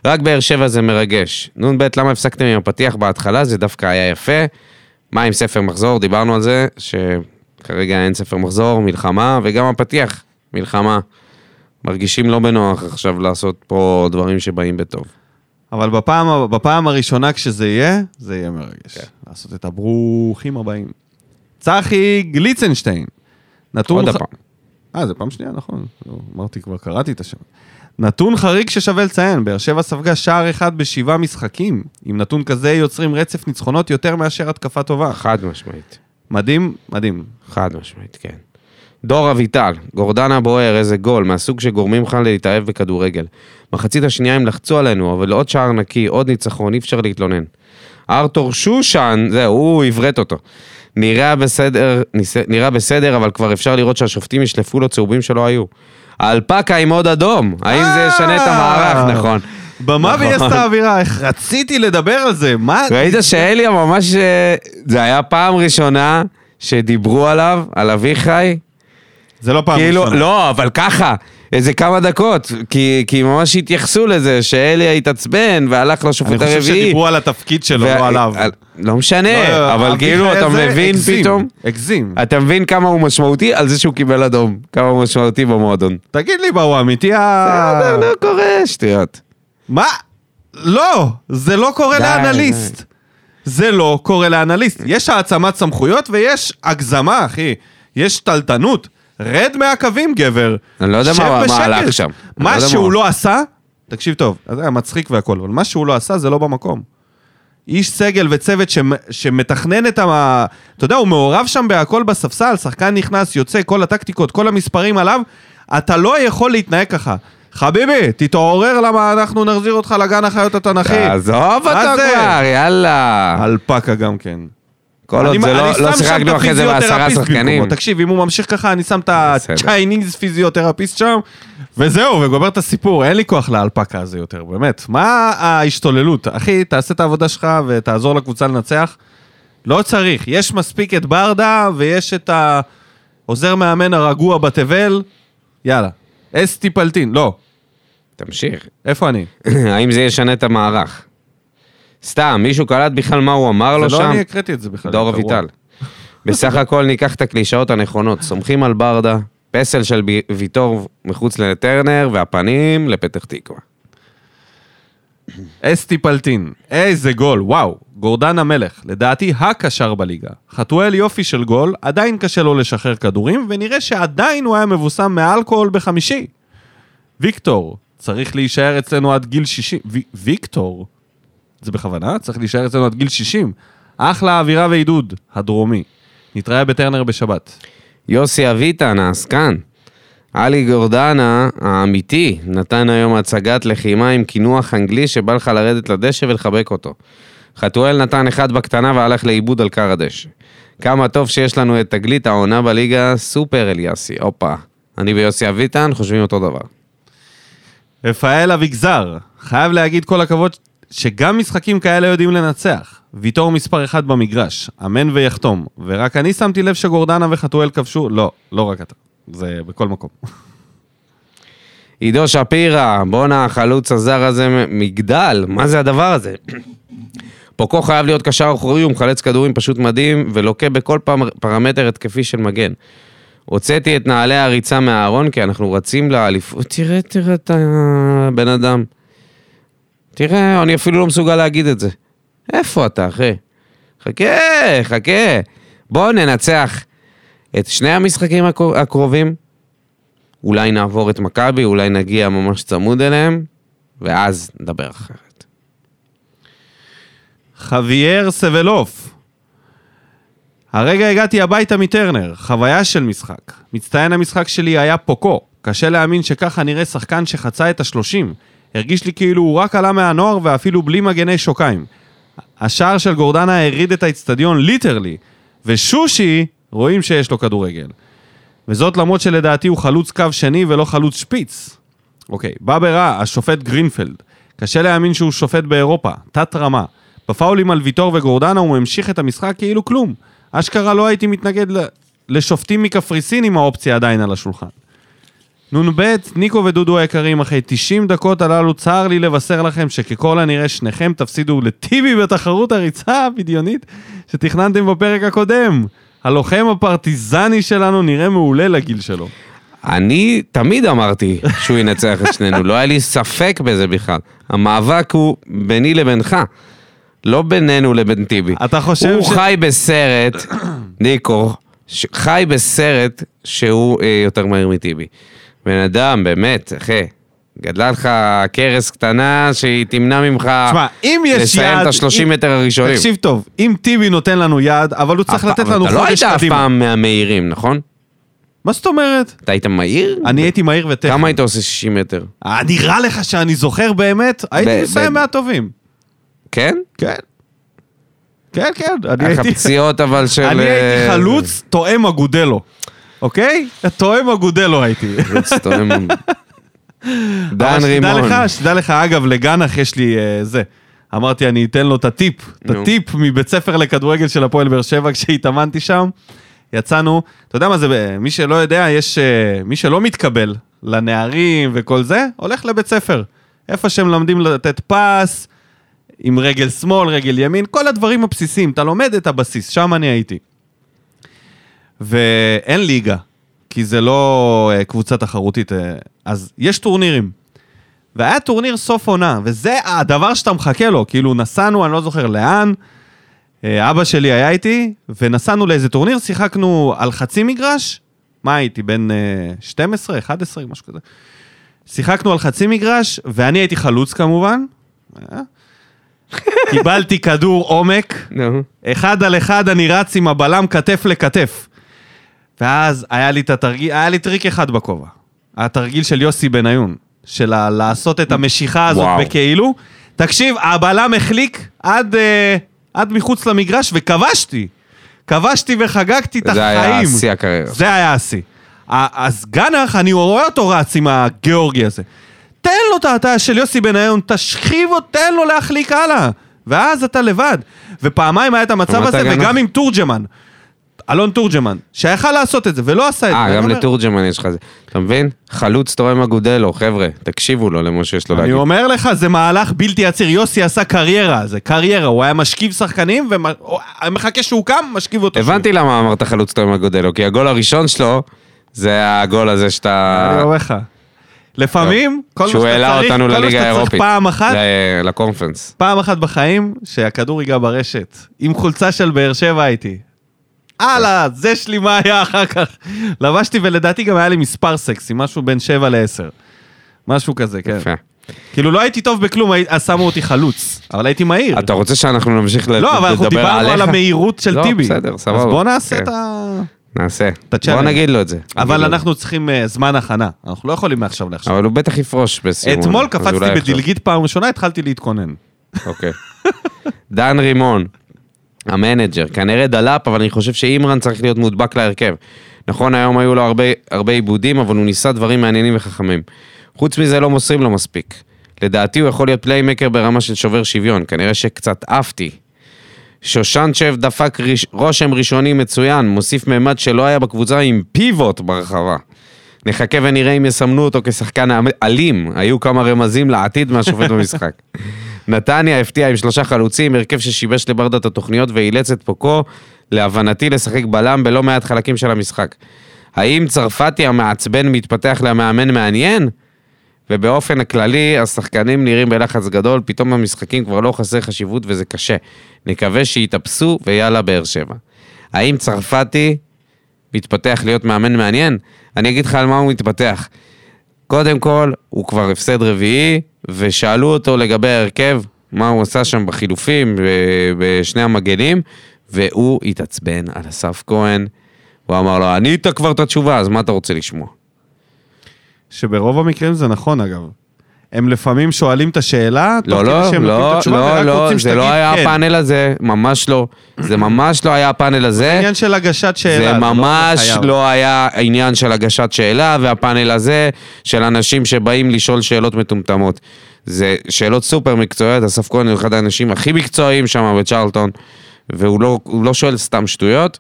רק באר שבע זה מרגש. נ"ב, למה הפסקתם עם הפתיח בהתחלה? זה דווקא היה יפה. מה עם ספר מחזור? דיברנו על זה, שכרגע אין ספר מחזור, מלחמה, וגם הפתיח, מלחמה. מרגישים לא בנוח עכשיו לעשות פה דברים שבאים בטוב. אבל בפעם, בפעם הראשונה כשזה יהיה, זה יהיה מרגש. לעשות את הברוכים הבאים. צחי גליצנשטיין. נתון... עוד ח- הפעם. אה, זה פעם שנייה, נכון. לא, אמרתי, כבר קראתי את השם. נתון חריג ששווה לציין, באר שבע ספגה שער אחד בשבעה משחקים. עם נתון כזה יוצרים רצף ניצחונות יותר מאשר התקפה טובה. חד משמעית. מדהים, מדהים. חד משמעית, כן. דור אביטל, גורדנה בוער, איזה גול, מהסוג שגורמים לך להתאהב בכדורגל. מחצית השנייה הם לחצו עלינו, אבל עוד שער נקי, עוד ניצחון, אי אפשר להתלונן. ארתור שושן, זהו, הוא עברת אותו. נראה בסדר, נראה בסדר, אבל כבר אפשר לראות שהשופטים ישלפו לו צהובים שלא היו. האלפקה עם עוד אדום, האם זה ישנה את המערך, נכון. במה נכון. ויס את האווירה? איך רציתי לדבר על זה, מה? ראית שאליה ממש... אה, זה היה פעם ראשונה שדיברו עליו, על אביחי, זה לא פעם כאילו, ראשונה. לא, אבל ככה, איזה כמה דקות, כי, כי ממש התייחסו לזה, שאליה התעצבן והלך לשופט אני הרביעי. חושב שדיברו על התפקיד שלו, וה- לא עליו. על- לא משנה, לא, אבל אביחי כאילו, אתה מבין הגזים, פתאום, הגזים. אתה מבין כמה הוא משמעותי על זה שהוא קיבל אדום, כמה הוא משמעותי במועדון. תגיד לי, מה, הוא אמיתי ה... בסדר, לא קורה, שטויות. מה? לא, זה לא קורה לאנליסט. זה לא קורה לאנליסט. יש העצמת סמכויות ויש הגזמה, אחי. יש טלטנות. רד מהקווים, גבר. אני לא יודע מה- מה. הלך שם. לא מה מה שהוא הוא לא עשה, תקשיב טוב, זה היה מצחיק והכל, אבל מה שהוא לא עשה זה לא במקום. איש סגל וצוות שמ- שמתכנן את ה... אתה יודע, הוא מעורב שם בהכל בספסל, שחקן נכנס, יוצא, כל הטקטיקות, כל המספרים עליו, אתה לא יכול להתנהג ככה. חביבי, תתעורר למה אנחנו נחזיר אותך לגן החיות התנ"כי. עזוב מה אותו? כבר, יאללה. אלפקה גם כן. כל עוד זה לא- לא שיחקנו אחרי זה בעשרה שחקנים. תקשיב, אם הוא ממשיך ככה, אני שם את. הצ'ייניז פיזיותרפיסט שם, וזהו, וגומר את הסיפור. אין לי כוח לאלפקה הזה יותר, באמת. מה ההשתוללות? אחי, תעשה את העבודה שלך ותעזור לקבוצה לנצח. לא צריך. יש מספיק את ברדה, ויש את העוזר מאמן הרגוע בתבל. יאללה. אסתי פלטין. לא. תמשיך. איפה אני? *laughs* האם זה ישנה את המערך? סתם, מישהו קלט בכלל מה הוא אמר לו זה שם? לא אני הקראתי את זה בכלל. דור זה. אביטל. בסך *laughs* הכל ניקח את הקלישאות הנכונות, סומכים על ברדה, פסל של ויטור מחוץ לטרנר, והפנים לפתח תקווה. אסתי פלטין, איזה גול, וואו, גורדן המלך, לדעתי הקשר בליגה. חתואל יופי של גול, עדיין קשה לו לשחרר כדורים, ונראה שעדיין הוא היה מבוסם מאלכוהול בחמישי. ויקטור, צריך להישאר אצלנו עד גיל 60. ו- ויקטור? זה בכוונה? צריך להישאר אצלנו עד גיל 60. אחלה אווירה ועידוד, הדרומי. נתראה בטרנר בשבת. יוסי אביטן, העסקן. עלי גורדנה, האמיתי, נתן היום הצגת לחימה עם קינוח אנגלי שבא לך לרדת לדשא ולחבק אותו. חתואל נתן אחד בקטנה והלך לאיבוד על כר הדשא. כמה טוב שיש לנו את תגלית העונה בליגה, סופר אליאסי, הופה. אני ויוסי אביטן חושבים אותו דבר. רפאל אביגזר, חייב להגיד כל הכבוד שגם משחקים כאלה יודעים לנצח. ויטור מספר אחד במגרש, אמן ויחתום. ורק אני שמתי לב שגורדנה וחתואל כבשו, לא, לא רק אתה. זה בכל מקום. עידו שפירא, בואנה החלוץ הזר הזה מגדל, מה זה הדבר הזה? פוקו חייב להיות קשר אחורי, הוא מחלץ כדורים פשוט מדהים, ולוקה בכל פעם פרמטר התקפי של מגן. הוצאתי את נעלי הריצה מהארון, כי אנחנו רצים לאליפות. תראה, תראה את הבן אדם. תראה, אני אפילו לא מסוגל להגיד את זה. איפה אתה, אחי? חכה, חכה. בואו ננצח את שני המשחקים הקר- הקרובים. אולי נעבור את מכבי, אולי נגיע ממש צמוד אליהם, ואז נדבר אחרת. חוויאר סבלוף. הרגע הגעתי הביתה מטרנר, חוויה של משחק. מצטיין המשחק שלי היה פוקו. קשה להאמין שככה נראה שחקן שחצה את השלושים. הרגיש לי כאילו הוא רק עלה מהנוער ואפילו בלי מגני שוקיים. השער של גורדנה הריד את האיצטדיון ליטרלי, ושושי, רואים שיש לו כדורגל. וזאת למרות שלדעתי הוא חלוץ קו שני ולא חלוץ שפיץ. אוקיי, בא ברע, השופט גרינפלד. קשה להאמין שהוא שופט באירופה, תת רמה. בפאולים על ויטור וגורדנה הוא המשיך את המשחק כאילו כלום. אשכרה לא הייתי מתנגד. לשופטים מקפריסין אם האופציה עדיין על השולחן. נ"ב, ניקו ודודו היקרים, אחרי 90 דקות הללו צר לי לבשר לכם שככל הנראה שניכם תפסידו לטיבי בתחרות הריצה הבדיונית שתכננתם בפרק הקודם. הלוחם הפרטיזני שלנו נראה מעולה לגיל שלו. אני תמיד אמרתי שהוא ינצח את שנינו, לא היה לי ספק בזה בכלל. המאבק הוא ביני לבינך, לא בינינו לבין טיבי. אתה חושב הוא ש- חי בסרט, *coughs* ניקו, ש- חי בסרט שהוא אה, יותר מהיר מטיבי. בן אדם, באמת, אחי, גדלה לך כרס קטנה שהיא תמנע ממך תשמע, אם יש לסיים יעד... את ה-30 אם- מטר הראשונים. תקשיב טוב, אם טיבי נותן לנו יעד, אבל הוא צריך אף לתת פעם- לנו אתה לא חודש היית אף קדימה. פעם מהמהירים, נכון? מה זאת אומרת? אתה היית מהיר? אני הייתי מהיר וטכני. כמה היית עושה 60 מטר? אה, נראה לך שאני זוכר באמת? הייתי ב- מסיים ב- מהטובים. כן? כן. כן, כן, אני היה לך הייתי... פציעות אבל של... אני הייתי אה, חלוץ תואם אגודלו. אוקיי? תואם אגודלו הייתי. חלוץ תואם. דן אבל שתדע רימון. לך, שתדע לך, אגב, לגנח יש לי אה, זה. אמרתי, אני אתן לו את הטיפ, את. הטיפ מבית ספר לכדורגל של הפועל באר שבע כשהתאמנתי שם. יצאנו, אתה יודע מה זה, מי שלא יודע, יש, אה, מי שלא מתקבל לנערים וכל זה, הולך לבית ספר. איפה שהם לומדים לתת פס, עם רגל שמאל, רגל ימין, כל הדברים הבסיסיים, אתה לומד את הבסיס, שם אני הייתי. ואין ליגה, כי זה לא אה, קבוצה תחרותית, אה, אז יש טורנירים. והיה טורניר סוף עונה, וזה הדבר שאתה מחכה לו, כאילו נסענו, אני לא זוכר לאן, אה, אבא שלי היה איתי, ונסענו לאיזה טורניר, שיחקנו על חצי מגרש, מה הייתי, בן אה, 12, 11, משהו כזה. שיחקנו על חצי מגרש, ואני הייתי חלוץ כמובן. קיבלתי כדור עומק. אחד על אחד אני רץ עם הבלם כתף לכתף. ואז היה לי את התרגיל, היה לי טריק אחד בכובע. התרגיל של יוסי בניון, של ה- לעשות את המשיכה הזאת וואו. בכאילו. תקשיב, הבלם החליק עד, אה, עד מחוץ למגרש וכבשתי. כבשתי וחגגתי את זה החיים. היה שיא הקריירה. זה היה השיא. ה- אז גנח, אני רואה אותו רץ עם הגיאורגי הזה. תן לו את ההטעה של יוסי בניון, תשכיב אותו, תן לו להחליק הלאה. ואז אתה לבד. ופעמיים היה את המצב הזה, גנח? וגם עם תורג'מן. אלון תורג'מן, שיכל לעשות את זה, ולא עשה את זה. אה, אני גם לתורג'מן יש לך זה. אתה מבין? חלוץ תורם אגודלו, חבר'ה, תקשיבו לו למה שיש לו אני להגיד. אומר לך, זה מהלך בלתי עציר. יוסי עשה קריירה, זה קריירה. הוא היה משכיב שחקנים, ומחכה שהוא קם, משכיב אותו. הבנתי למה אמרת חלוץ תורם אגודלו, כי הגול הראשון שלו, זה הגול הזה שאתה... אני אומר לך. לפעמים, כל מה שהוא שאתה העלה צריך, אותנו כל מה לליגה האירופית. פעם אחת, לקונפרנס. פעם אחת בחיים, שהכדור ייגע ברשת. עם חולצה של באר שבע הייתי. הלאה, זה שלי מה היה אחר כך. לבשתי, ולדעתי גם היה לי מספר סקסי, משהו בין 7 ל-10. משהו כזה, כן. יפה. כאילו לא הייתי טוב בכלום, אז שמו אותי חלוץ, אבל הייתי מהיר. אתה רוצה שאנחנו נמשיך לדבר לא, אבל אנחנו דיברנו עליך? על המהירות של לא, טיבי. בסדר, סבבה. אז בוא נעשה כן. את ה... נעשה. בוא נגיד לו את זה. אבל. אנחנו צריכים אה, זמן הכנה, אנחנו לא יכולים מעכשיו לעכשיו. אבל הוא בטח יפרוש בסיום. אתמול קפצתי. בדלגית פעם ראשונה, התחלתי להתכונן. אוקיי. *laughs* דן רימון, המנג'ר, כנראה דלאפ, אבל אני חושב שאימרן צריך להיות מודבק להרכב. נכון, היום היו לו הרבה, הרבה איבודים, אבל הוא ניסה דברים מעניינים וחכמים. חוץ מזה לא מוסרים לו מספיק. לדעתי הוא יכול להיות playmaker ברמה של שובר שוויון, כנראה שקצת עפתי. שושנצ'ב דפק ריש... רושם ראשוני מצוין, מוסיף מימד שלא היה בקבוצה עם פיבוט ברחבה. נחכה ונראה אם יסמנו אותו כשחקן אלים, היו כמה רמזים לעתיד מהשופט במשחק. *laughs* נתניה הפתיעה עם שלושה חלוצים, הרכב ששיבש לברדה את התוכניות ואילץ את פוקו, להבנתי, לשחק בלם בלא מעט חלקים של המשחק. האם צרפתי המעצבן מתפתח למאמן מעניין? ובאופן הכללי, השחקנים נראים בלחץ גדול, פתאום המשחקים כבר לא חסר חשיבות וזה קשה. נקווה שיתאפסו ויאללה באר שבע. האם צרפתי מתפתח להיות מאמן מעניין? אני אגיד לך על מה הוא מתפתח. קודם כל, הוא כבר הפסד רביעי, ושאלו אותו לגבי ההרכב, מה הוא עשה שם בחילופים, בשני המגנים, והוא התעצבן על אסף כהן. הוא אמר לו, ענית כבר את התשובה, אז מה אתה רוצה לשמוע? שברוב המקרים זה נכון אגב. הם לפעמים שואלים את השאלה, לא, לא, לא, לא, לא, זה לא היה כן. הפאנל הזה, ממש לא. זה ממש לא היה הפאנל זה הזה. עניין של הגשת שאלה. זה לא ממש. לא היה עניין של הגשת שאלה, והפאנל הזה של אנשים שבאים לשאול שאלות מטומטמות. זה שאלות סופר מקצועיות, אסף כהן הוא אחד האנשים הכי מקצועיים שם בצ'רלטון, והוא לא, לא שואל סתם שטויות,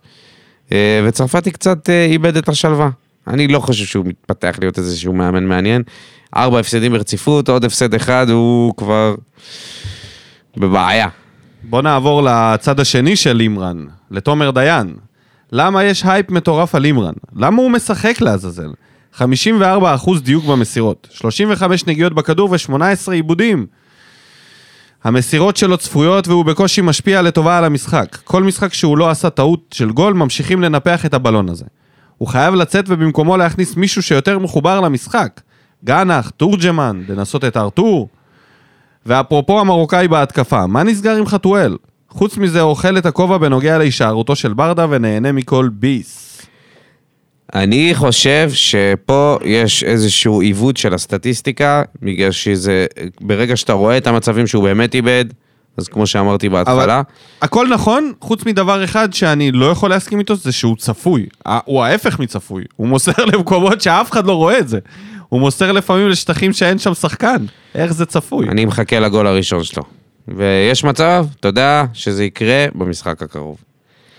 אה, וצרפתי קצת אה, איבד את השלווה. אני לא חושב שהוא מתפתח להיות איזשהו מאמן מעניין. ארבע הפסדים ברציפות, עוד הפסד אחד, הוא כבר בבעיה. בוא נעבור לצד השני של אימרן, לתומר דיין. למה יש הייפ מטורף על אימרן? למה הוא משחק לעזאזל? 54% דיוק במסירות, 35 נגיעות בכדור ו-18 עיבודים. המסירות שלו צפויות והוא בקושי משפיע לטובה על המשחק. כל משחק שהוא לא עשה טעות של גול, ממשיכים לנפח את הבלון הזה. הוא חייב לצאת ובמקומו להכניס מישהו שיותר מחובר למשחק. גנח, תורג'מן, לנסות את ארתור. ואפרופו המרוקאי בהתקפה, מה נסגר עם חתואל? חוץ מזה אוכל את הכובע בנוגע להישארותו של ברדה ונהנה מכל ביס. אני חושב שפה יש איזשהו עיוות של הסטטיסטיקה, בגלל שזה, ברגע שאתה רואה את המצבים שהוא באמת איבד, אז כמו שאמרתי בהתחלה, הכל נכון, חוץ מדבר אחד שאני לא יכול להסכים איתו, זה שהוא צפוי. הוא ההפך מצפוי. הוא מוסר *laughs* למקומות שאף אחד לא רואה את זה. הוא מוסר לפעמים לשטחים שאין שם שחקן. איך זה צפוי? אני מחכה לגול הראשון שלו. ויש מצב, אתה יודע, שזה יקרה במשחק הקרוב.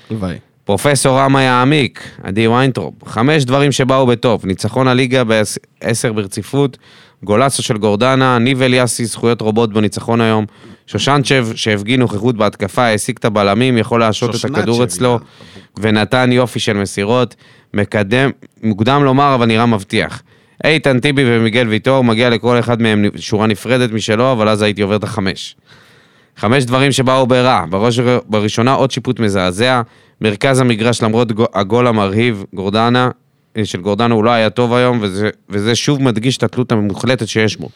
הלוואי. פרופסור רמה יעמיק, עדי ויינטרופ, חמש דברים שבאו בטוב, ניצחון הליגה בעשר ברציפות, גולסו של גורדנה, ניב אליאסי, זכויות רבות בניצחון היום, שושנצ'ב שהפגין נוכחות בהתקפה, העסיק את הבלמים, יכול להשעות את הכדור אצלו. ונתן יופי של מסירות, מקדם, מוקדם לומר אבל נראה מבטיח. איתן טיבי ומיגל ויטור, מגיע לכל אחד מהם שורה נפרדת משלו, אבל אז הייתי עובר את החמש. חמש דברים שבאו ברע, בראש, בראשונה עוד שיפוט מזעזע, מרכז המגרש למרות גו- הגול המרהיב, גורדנה, אה, של גורדנה הוא לא היה טוב היום, וזה, וזה שוב מדגיש את התלות המוחלטת שיש בו.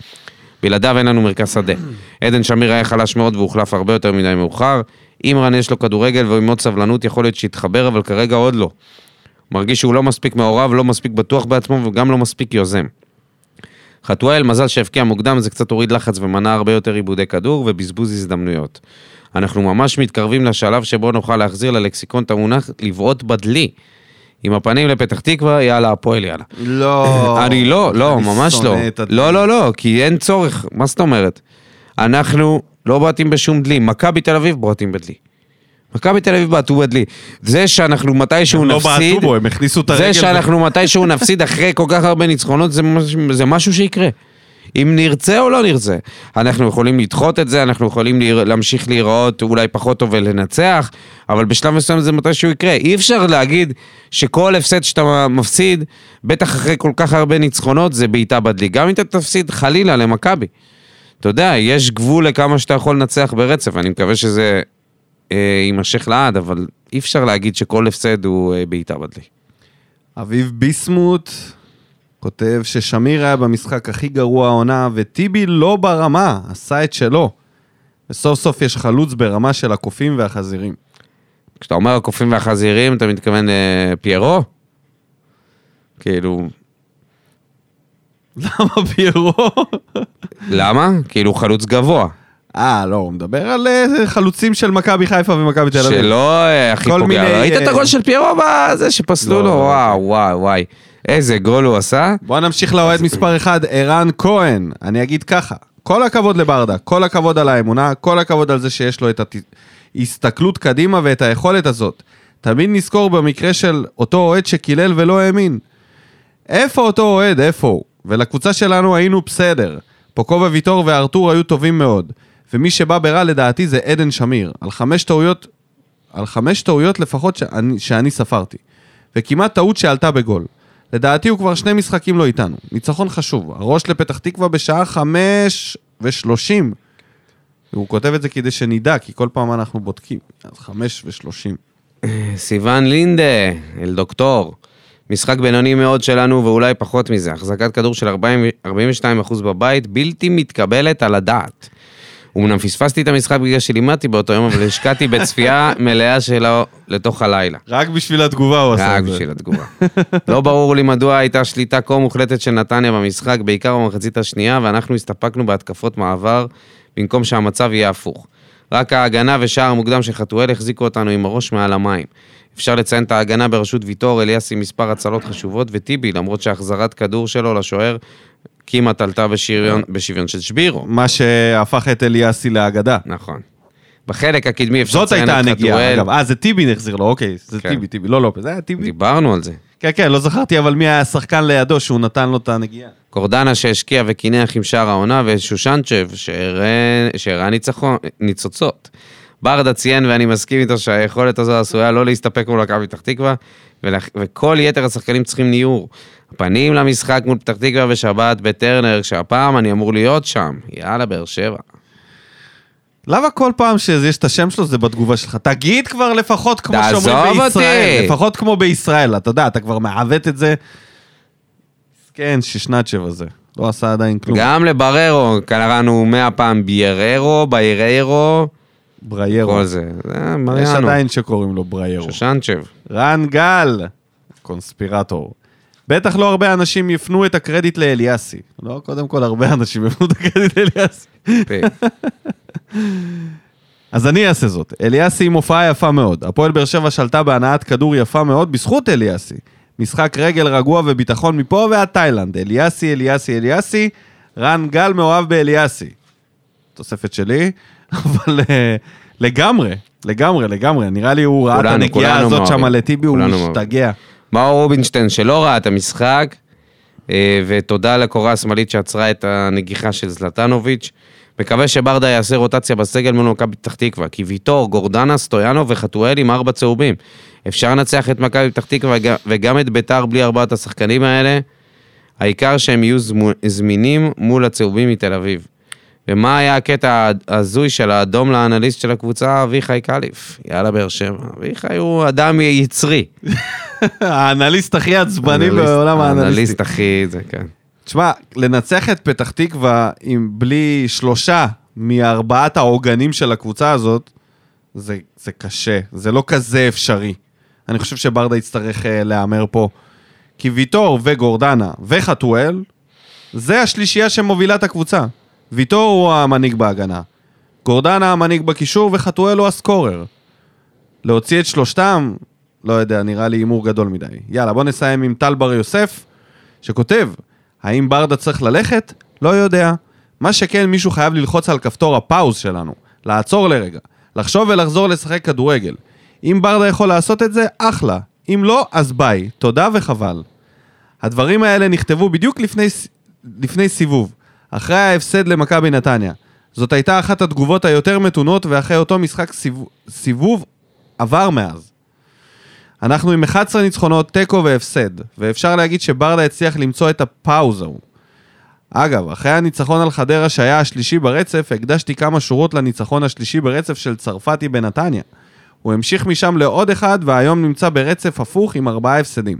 בלעדיו אין לנו מרכז שדה. *clears throat* עדן שמיר היה חלש מאוד והוחלף הרבה יותר מדי מאוחר. אימרן יש לו כדורגל ועם עוד סבלנות יכול להיות שיתחבר, אבל כרגע עוד לא. מרגיש שהוא לא מספיק מעורב, לא מספיק בטוח בעצמו וגם לא מספיק יוזם. חתואל, מזל שהבקיע מוקדם, זה קצת הוריד לחץ ומנע הרבה יותר עיבודי כדור ובזבוז הזדמנויות. אנחנו ממש מתקרבים לשלב שבו נוכל להחזיר ללקסיקון את המונח לבעוט בדלי. עם הפנים לפתח תקווה, יאללה, הפועל יאללה. לא. *laughs* אני לא, לא, אני ממש לא. לא, לא, לא, כי אין צורך, מה זאת אומרת? אנחנו לא בועטים בשום דלי, מכבי תל אביב בועטים בדלי. מכבי תל אביב בעטו בדלי. זה שאנחנו מתישהו הם לא נפסיד, בעטו בו, הם הכניסו את הרגל. זה שאנחנו מתישהו נפסיד אחרי כל כך הרבה ניצחונות, זה, זה משהו שיקרה. אם נרצה או לא נרצה. אנחנו יכולים לדחות את זה, אנחנו יכולים להיר- להמשיך להיראות אולי פחות טוב ולנצח, אבל בשלב מסוים זה מתישהו יקרה. אי אפשר להגיד שכל הפסד שאתה מפסיד, בטח אחרי כל כך הרבה ניצחונות, זה בעיטה בדלי. גם אם אתה תפסיד חלילה למכבי. אתה יודע, יש גבול לכמה שאתה יכול לנצח ברצף, אני מקווה שזה יימשך לעד, אבל אי אפשר להגיד שכל הפסד הוא אה, בעיטה בדלי. אביב ביסמוט כותב ששמיר היה במשחק הכי גרוע העונה, וטיבי לא ברמה, עשה את שלו. וסוף סוף יש חלוץ ברמה של הקופים והחזירים. כשאתה אומר הקופים והחזירים, אתה מתכוון לפיירו? כאילו, למה פיירו? למה? כאילו חלוץ גבוה. אה, לא, הוא מדבר על אה, חלוצים של מכבי חיפה ומכבי תל אביב. שלא אה, הכי כל פוגע. מיני, ראית את אה, הגול של פיירו בזה שפסלו לא, לו? לא וואו, וואו, וואי. איזה גול הוא עשה. בוא נמשיך לאוהד מספר 1, ערן כהן. אני אגיד ככה, כל הכבוד לברדה, כל הכבוד על האמונה, כל הכבוד על זה שיש לו את ההסתכלות קדימה ואת היכולת הזאת. תמיד נזכור במקרה של אותו אוהד שקילל ולא האמין. איפה אותו אוהד? איפה הוא? ולקבוצה שלנו היינו בסדר. פוקובה ויטור וארתור היו טובים מאוד. ומי שבא ברע לדעתי זה עדן שמיר. על חמש טעויות, על חמש טעויות לפחות שאני, שאני ספרתי. וכמעט טעות שעלתה בגול. לדעתי הוא כבר שני משחקים לא איתנו. ניצחון חשוב. הראש לפתח תקווה בשעה חמש ושלושים. הוא כותב את זה כדי שנדע, כי כל פעם אנחנו בודקים. אז חמש ושלושים. סיון לינדה, אל דוקטור. משחק בינוני מאוד שלנו ואולי פחות מזה. החזקת כדור של 40, 42% בבית בלתי מתקבלת על הדעת. אמנם פספסתי את המשחק בגלל שלימדתי באותו יום, אבל השקעתי בצפייה *laughs* מלאה שלו לתוך הלילה. רק בשביל התגובה הוא עשה רק את זה. בשביל התגובה. לא ברור לי מדוע הייתה שליטה כה מוחלטת של נתניה במשחק, בעיקר במחצית השנייה, ואנחנו הסתפקנו בהתקפות מעבר, במקום שהמצב יהיה הפוך. רק ההגנה ושער המוקדם של חתואל החזיקו אותנו עם הראש מעל המים. אפשר לציין את ההגנה בראשות ויטור, אליאס עם מספר הצלות חשובות, וטיבי, למרות שהחזרת כדור שלו לשוער כמעט עלתה בשריון, בשוויון של שבירו. מה שהפך את אליאסי לאגדה. נכון. בחלק הקדמי אפשר זאת לציין הייתה את הנגיעה, חתואל. אגב. אה, זה טיבי החזיר לו, אוקיי. זה כן. טיבי, טיבי, לא לופס, זה היה טיבי. דיברנו על זה. כן, כן, לא זכרתי, אבל מי היה השחקן לידו שהוא נתן לו את הנגיעה? קורדנה שהשקיע וקינח עם שער העונה, ושושנצ'ב שהראה ניצוצות. ברדה ציין, ואני מסכים איתו, שהיכולת הזו עשויה לא להסתפק מול מכבי פתח תקווה, וכל יתר השחקנים צריכים ניעור. הפנים למשחק מול פתח תקווה בשבת בטרנר, שהפעם אני אמור להיות שם. יאללה, באר שבע. למה כל פעם שיש את השם שלו זה בתגובה שלך? תגיד כבר לפחות כמו שאומרים בישראל. אותי. לפחות כמו בישראל, אתה יודע, אתה כבר מעוות את זה. כן, ששנצ'ב הזה. לא עשה עדיין כלום. גם לבררו, קראנו מאה פעם בייררו, בייררו, בריירו. כל זה. זה יש מריאנו. עדיין שקוראים לו בריירו. שושנצ'ב. רן גל, קונספירטור. בטח לא הרבה אנשים יפנו את הקרדיט לאליאסי. לא, קודם כל הרבה אנשים יפנו את הקרדיט לאליאסי. *laughs* אז אני אעשה זאת. אליאסי עם הופעה יפה מאוד. הפועל באר שבע שלטה בהנעת כדור יפה מאוד בזכות אליאסי. משחק רגל רגוע וביטחון מפה ועד תאילנד. אליאסי, אליאסי, אליאסי. רן גל מאוהב באליאסי. תוספת שלי, אבל אה, לגמרי, לגמרי, לגמרי. נראה לי הוא ראה את הנגיעה הזאת שם. לטיבי, הוא. משתגע. מאור רובינשטיין שלא ראה את המשחק, אה, ותודה לקורה השמאלית שעצרה את הנגיחה של זלטנוביץ'. מקווה שברדה יעשה רוטציה בסגל מול מכבי פתח תקווה, כי ויטור, גורדנה, סטויאנו וחתואל עם ארבע צהובים. אפשר לנצח את מכבי פתח תקווה וג- וגם את ביתר בלי ארבעת השחקנים האלה. העיקר שהם יהיו זמינים מול הצהובים מתל אביב. ומה היה הקטע ההזוי של האדום לאנליסט של הקבוצה, אביחי קליף? יאללה, באר שבע. אביחי הוא אדם יצרי. האנליסט הכי עצבני בעולם האנליסטי. האנליסט הכי... זה כן. תשמע, לנצח את פתח תקווה עם בלי שלושה מארבעת העוגנים של הקבוצה הזאת, זה, זה קשה, זה לא כזה אפשרי. אני חושב שברדה יצטרך uh, להמר פה. כי ויטור וגורדנה וחתואל, זה השלישייה שמובילה את הקבוצה. ויטור הוא המנהיג בהגנה. גורדנה המנהיג בקישור וחתואל הוא הסקורר. להוציא את שלושתם, לא יודע, נראה לי הימור גדול מדי. יאללה, בוא נסיים עם טל בר יוסף, שכותב, האם ברדה צריך ללכת? לא יודע. מה שכן, מישהו חייב ללחוץ על כפתור הפאוז שלנו, לעצור לרגע, לחשוב ולחזור לשחק כדורגל. אם ברדה יכול לעשות את זה, אחלה. אם לא, אז ביי. תודה וחבל. הדברים האלה נכתבו בדיוק לפני, לפני סיבוב, אחרי ההפסד למכבי נתניה. זאת הייתה אחת התגובות היותר מתונות, ואחרי אותו משחק סיבוב, סיבוב עבר מאז. אנחנו עם 11 ניצחונות, תיקו והפסד, ואפשר להגיד שברדה הצליח למצוא את הפאוז ההוא. אגב, אחרי הניצחון על חדרה שהיה השלישי ברצף, הקדשתי כמה שורות לניצחון השלישי ברצף של צרפתי בנתניה. הוא המשיך משם לעוד אחד, והיום נמצא ברצף הפוך עם ארבעה הפסדים.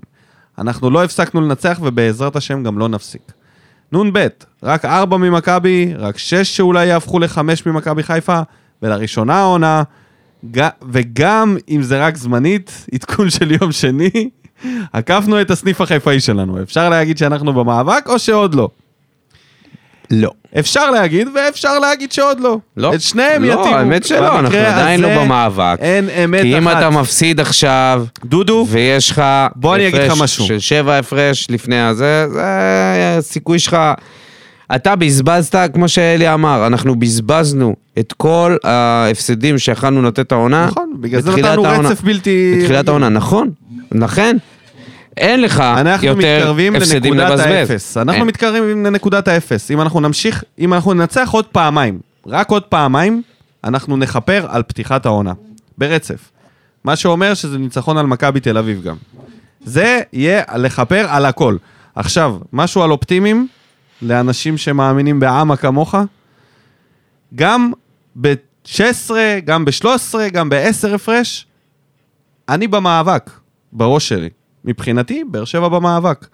אנחנו לא הפסקנו לנצח, ובעזרת השם גם לא נפסיק. נ"ב, רק ארבע ממכבי, רק שש שאולי יהפכו לחמש ממכבי חיפה, ולראשונה העונה, ג- וגם אם זה רק זמנית, עדכון של יום שני, *laughs* עקפנו את הסניף החיפאי שלנו. אפשר להגיד שאנחנו במאבק או שעוד לא? לא. אפשר להגיד, ואפשר להגיד שעוד לא. לא. את שניהם לא, יתירו. האמת שלא, אנחנו עדיין לא במאבק. אין אמת כי אם אחת. אתה מפסיד עכשיו, דודו, ויש לך... בוא אני אגיד לך משהו. של שבע הפרש לפני הזה, זה הסיכוי שלך... אתה בזבזת, כמו שאלי אמר, אנחנו בזבזנו את כל ההפסדים שיכלנו לתת העונה. נכון, בגלל זה נתנו. רצף בלתי... בתחילת העונה, נכון. לכן, אין לך אנחנו יותר מתקרבים הפסדים לנקודת לבזבז. האפס. אנחנו אין. מתקרבים לנקודת האפס. אם אנחנו נמשיך, אם אנחנו ננצח עוד פעמיים, רק עוד פעמיים, אנחנו נכפר על פתיחת העונה. ברצף. מה שאומר שזה ניצחון על מכבי תל אביב גם. זה יהיה לכפר על הכל. עכשיו, משהו על אופטימיים, לאנשים שמאמינים בעמה כמוך, גם ב-16, גם ב-13, גם ב-10 הפרש, אני במאבק, בראש שלי. מבחינתי, באר שבע במאבק.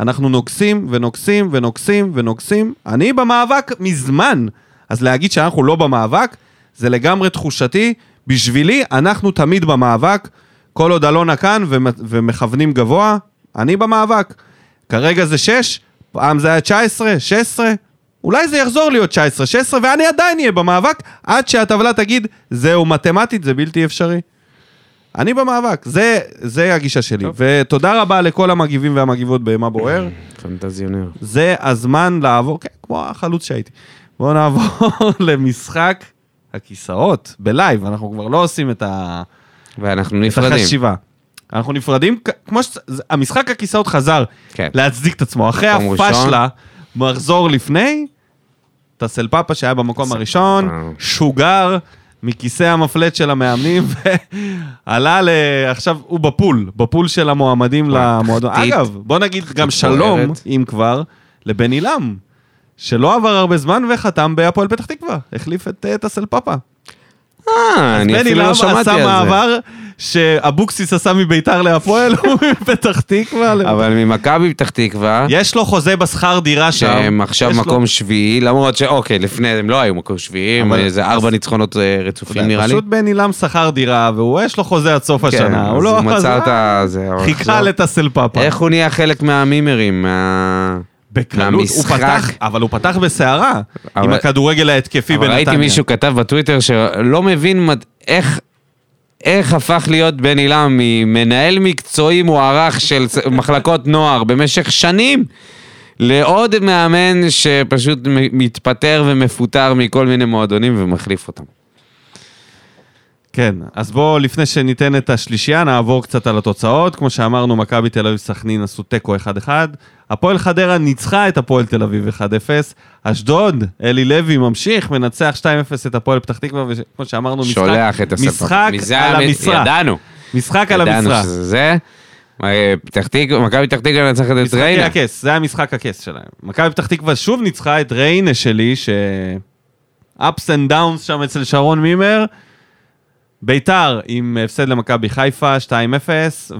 אנחנו נוגסים ונוגסים ונוגסים ונוגסים. אני במאבק מזמן. אז להגיד שאנחנו לא במאבק, זה לגמרי תחושתי. בשבילי, אנחנו תמיד במאבק. כל עוד אלונה כאן ומכוונים גבוה, אני במאבק. כרגע זה 6, פעם זה היה 19, 16, אולי זה יחזור להיות 19, 16, ואני עדיין אהיה במאבק, עד שהטבלה תגיד, זהו, מתמטית זה בלתי אפשרי. אני במאבק, זה, זה הגישה שלי. טוב. ותודה רבה לכל המגיבים והמגיבות במה בוער. *clears throat* פנטזיונר. זה הזמן לעבור, כן, כמו החלוץ שהייתי. בואו נעבור *laughs* למשחק הכיסאות, בלייב, אנחנו כבר לא עושים את, ה... ואנחנו נפרדים. את החשיבה. אנחנו נפרדים, כמו ש... המשחק הכיסאות חזר כן. להצדיק את עצמו. אחרי הפשלה, מחזור לפני, טסל פאפה שהיה במקום הראשון, שוגר. מכיסא המפלט של המאמנים, *laughs* ועלה ל... עכשיו הוא בפול, בפול של המועמדים למועדון. אגב, בוא נגיד גם שלום, אם כבר, לבן עילם, שלא עבר הרבה זמן וחתם בהפועל פתח תקווה, החליף את טסל פאפה. אה, אני אפילו לא שמעתי על זה. בן עילם עשה מעבר שאבוקסיס עשה מביתר להפועל, הוא *laughs* מפתח תקווה. אבל ממכבי פתח תקווה... יש לו חוזה בשכר דירה שם. שהם עכשיו מקום שביעי, למרות שאוקיי, לפני הם לא היו מקום שביעי, זה ארבע ניצחונות אה, רצופים נראה לי. פשוט בן עילם שכר דירה, והוא יש לו חוזה עד סוף כן, השנה. הוא לא... חיכה לטסל פאפה. איך הוא נהיה חלק מהמימרים, בקלות, הוא פתח, אבל הוא פתח בסערה, עם הכדורגל ההתקפי בנתניה. ראיתי מישהו כתב בטוויטר שלא מבין איך איך הפך להיות בן עילם ממנהל מקצועי מוערך של מחלקות נוער במשך שנים לעוד מאמן שפשוט מתפטר ומפוטר מכל מיני מועדונים ומחליף אותם. כן, אז בואו, לפני שניתן את השלישייה, נעבור קצת על התוצאות. כמו שאמרנו, מכבי תל אביב סכנין עשו תיקו 1-1. הפועל חדרה ניצחה את הפועל תל אביב 1-0. אשדוד, אלי לוי ממשיך, מנצח 2-0 את הפועל פתח תקווה, וכמו שאמרנו, משחק. משחק על המשרה. ידענו. משחק על המשרה. ידענו שזה זה. פתח תקווה, מכבי פתח תקווה נצחת את ריינה. משחקי הכס, זה היה משחק הכס שלהם. מכבי פתח תקווה שוב ניצחה את ריינה שלי, ש... ups and downs שם אצל שרון מימר. ביתר עם הפסד למכבי חיפה 2-0,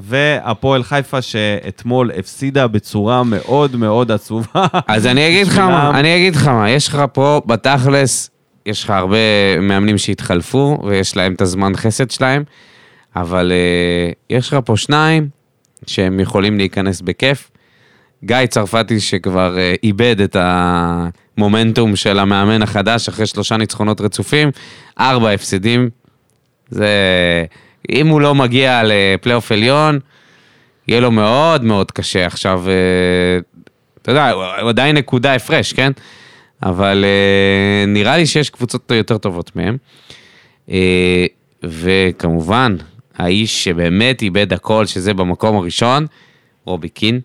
והפועל חיפה שאתמול הפסידה בצורה מאוד מאוד עצובה. אז אני אגיד לך מה, אני אגיד לך מה, יש לך פה בתכלס, יש לך הרבה מאמנים שהתחלפו, ויש להם את הזמן חסד שלהם, אבל uh, יש לך פה שניים שהם יכולים להיכנס בכיף. גיא צרפתי שכבר uh, איבד את המומנטום של המאמן החדש אחרי שלושה ניצחונות רצופים, ארבע הפסדים, זה... אם הוא לא מגיע לפלייאוף עליון, יהיה לו מאוד מאוד קשה עכשיו. אה, אתה יודע, הוא עדיין נקודה הפרש, כן? אבל אה, נראה לי שיש קבוצות יותר טובות מהם. אה, וכמובן, האיש שבאמת איבד הכל, שזה במקום הראשון, רובי קין.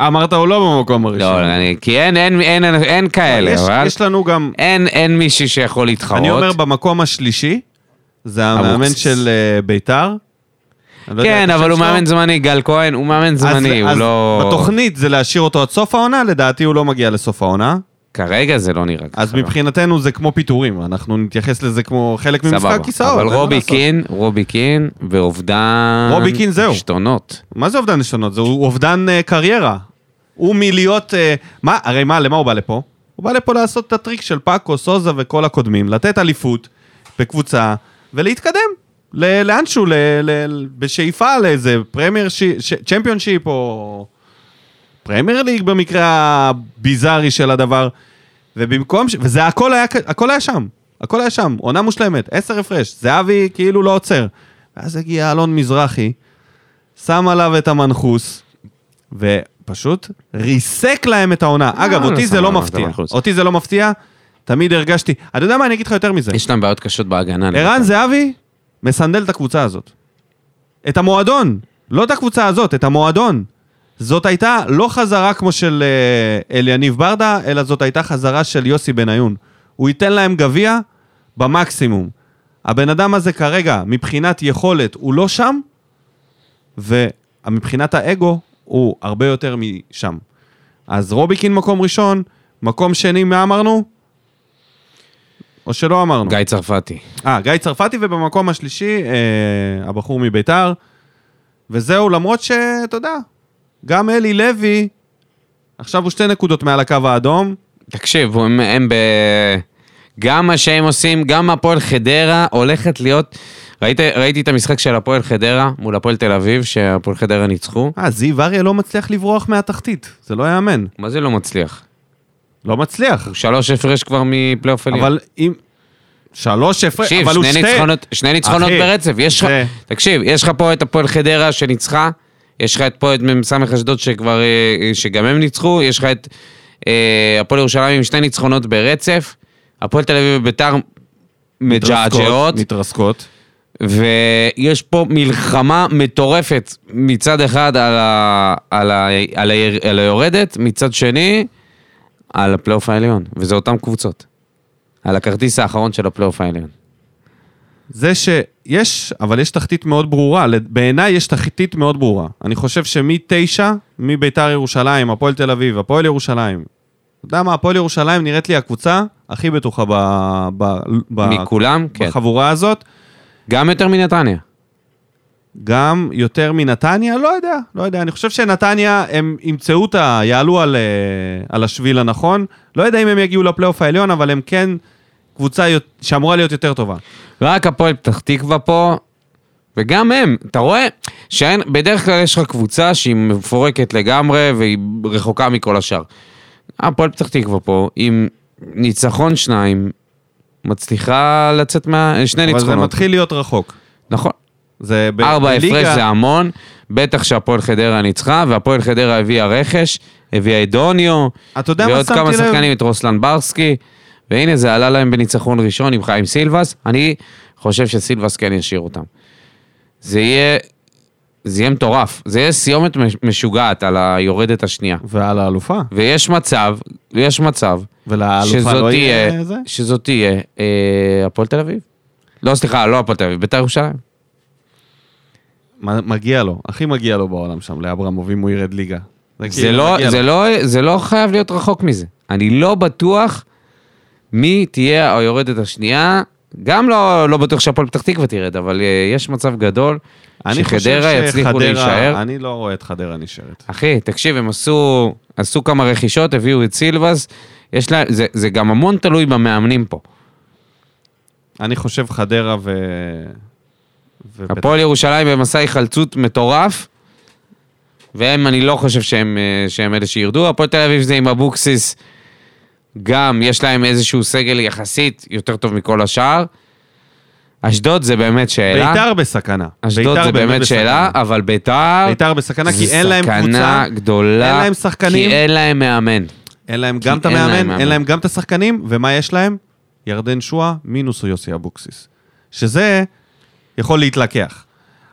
אמרת הוא לא במקום הראשון. לא, אני, כי אין, אין, אין, אין, אין כאלה, יש, אבל... יש לנו גם... אין, אין מישהו שיכול להתחרות. אני אומר במקום השלישי, זה המאמן של אה, ביתר. לא כן, אבל הוא מאמן זמני, גל כהן, הוא מאמן זמני, הוא לא... אז בתוכנית זה להשאיר אותו עד סוף העונה, לדעתי הוא לא מגיע לסוף העונה. כרגע זה לא נראה ככה. אז מבחינתנו זה כמו פיטורים, אנחנו נתייחס לזה כמו חלק ממשחק כיסאות. אבל רובי קין, רובי קין ואובדן... רובי קין זהו. עשתונות. מה זה אובדן עשתונות? זה אובדן אה, קריירה. הוא מלהיות... אה, מה, הרי מה, למה הוא בא לפה? הוא בא לפה לעשות את הטריק של פאקו, סוזה וכל הקודמים, לתת אליפות בקבוצה. ולהתקדם לאנשהו, בשאיפה לאיזה premiership, championship או פרמייר ליג במקרה הביזארי של הדבר. ובמקום ש... וזה הכל היה, הכל היה שם, הכל היה שם, עונה מושלמת, עשר הפרש, זהבי כאילו לא עוצר. ואז הגיע אלון מזרחי, שם עליו את המנחוס, ופשוט ריסק להם את העונה. אגב, אה, אותי זה לא מפתיע, אותי זה לא מפתיע. תמיד הרגשתי, אתה יודע מה, אני אגיד לך יותר מזה. יש להם בעיות קשות בהגנה. ערן זהבי מסנדל את הקבוצה הזאת. את המועדון, לא את הקבוצה הזאת, את המועדון. זאת הייתה לא חזרה כמו של uh, אליניב ברדה, אלא זאת הייתה חזרה של יוסי בניון. הוא ייתן להם גביע במקסימום. הבן אדם הזה כרגע, מבחינת יכולת, הוא לא שם, ו... מבחינת האגו, הוא הרבה יותר משם. אז רוביקין מקום ראשון, מקום שני, מה אמרנו? או שלא אמרנו? גיא צרפתי. אה, גיא צרפתי, ובמקום השלישי, אה, הבחור מביתר. וזהו, למרות שאתה יודע, גם אלי לוי, עכשיו הוא שתי נקודות מעל הקו האדום. תקשיב, הם, הם ב... גם מה שהם עושים, גם הפועל חדרה הולכת להיות... ראית, ראיתי את המשחק של הפועל חדרה מול הפועל תל אביב, שהפועל חדרה ניצחו. אה, זיו אריה לא מצליח לברוח מהתחתית, זה לא יאמן. מה זה לא מצליח? לא מצליח. הוא שלוש הפרש כבר מפלייאוף עליון. אבל אם... שלוש הפרש, תקשיב, אבל הוא שתי... ניצחונות, שני ניצחונות אחי, ברצף. יש לך, זה- תקשיב, יש לך פה את הפועל חדרה שניצחה, יש לך את פה את מ"ס אשדוד שכבר, אה, שגם הם ניצחו, יש לך את אה, הפועל ירושלים עם שני ניצחונות ברצף, הפועל תל אביב וביתר מג'עג'עות, מתרסקות. ויש פה מלחמה מטורפת מצד אחד על, ה, על, ה, על, ה, על היורדת, מצד שני על הפלייאוף העליון, וזה אותן קבוצות. על הכרטיס האחרון של הפלייאוף העליון. זה שיש, אבל יש תחתית מאוד ברורה, בעיניי יש תחתית מאוד ברורה. אני חושב שמתשע, מביתר ירושלים, הפועל תל אביב, הפועל ירושלים, אתה יודע מה, הפועל ירושלים נראית לי הקבוצה הכי בטוחה ב, ב, ב, מכולם, כן. בחבורה הזאת. גם יותר מנתניה. גם יותר מנתניה, לא יודע, לא יודע. אני חושב שנתניה, הם ימצאו את ה... יעלו על, אה, על השביל הנכון. לא יודע אם הם יגיעו לפלייאוף העליון, אבל הם כן קבוצה יות- שאמורה להיות יותר טובה. רק הפועל פתח תקווה פה, וגם הם, אתה רואה שאין, בדרך כלל יש לך קבוצה שהיא מפורקת לגמרי והיא רחוקה מכל השאר. הפועל פתח תקווה פה, עם ניצחון שניים, מצליחה לצאת מה... שני אבל זה ניצחונות. מתחיל להיות רחוק. נכון. זה ב- ארבע הפרש בליגה- זה המון, בטח שהפועל חדרה ניצחה, והפועל חדרה הביאה רכש, הביאה את דוניו, ועוד כמה? שחקנים, את רוסלן ברסקי, והנה זה עלה להם בניצחון ראשון עם חיים סילבס, אני חושב שסילבס כן ישאיר אותם. זה יהיה, זה יהיה מטורף, זה יהיה סיומת מש- משוגעת על היורדת השנייה. ועל האלופה. ויש מצב, יש מצב, ולאלופה שזאת לא תהיה, יהיה זה? שזאת תהיה אה, הפועל תל אביב. לא, סליחה, לא הפועל תל אביב, בית"ר ירושלים. מגיע לו, הכי מגיע לו בעולם שם, לאברמוב, אם הוא ירד ליגה. זה כאילו לא, זה. לא, זה לא חייב להיות רחוק מזה. אני לא בטוח מי תהיה היורדת השנייה. גם לא, לא בטוח שהפועל פתח תקווה תרד, אבל אה, יש מצב גדול שחדרה יצליחו להישאר. אני לא רואה את חדרה נשארת. אחי, תקשיב, הם עשו, עשו כמה רכישות, הביאו את סילבס, יש להם, זה, זה גם המון תלוי במאמנים פה. אני חושב חדרה ו... הפועל ירושלים במסע היחלצות מטורף, והם, אני לא חושב שהם, אה, שהם אלה שירדו. הפועל תל אביב זה עם אבוקסיס, גם יש להם איזשהו סגל יחסית יותר טוב מכל השאר. אשדוד זה באמת שאלה. ביתר בסכנה. אשדוד זה באמת בסכנה. שאלה, אבל ביתר... ביתר בסכנה כי אין להם קבוצה, סכנה גדולה, אין להם שחקנים. כי אין להם מאמן. אין להם גם את המאמן, מאמן. אין להם גם את השחקנים, ומה יש להם? ירדן שואה מינוס יוסי אבוקסיס. שזה יכול להתלקח.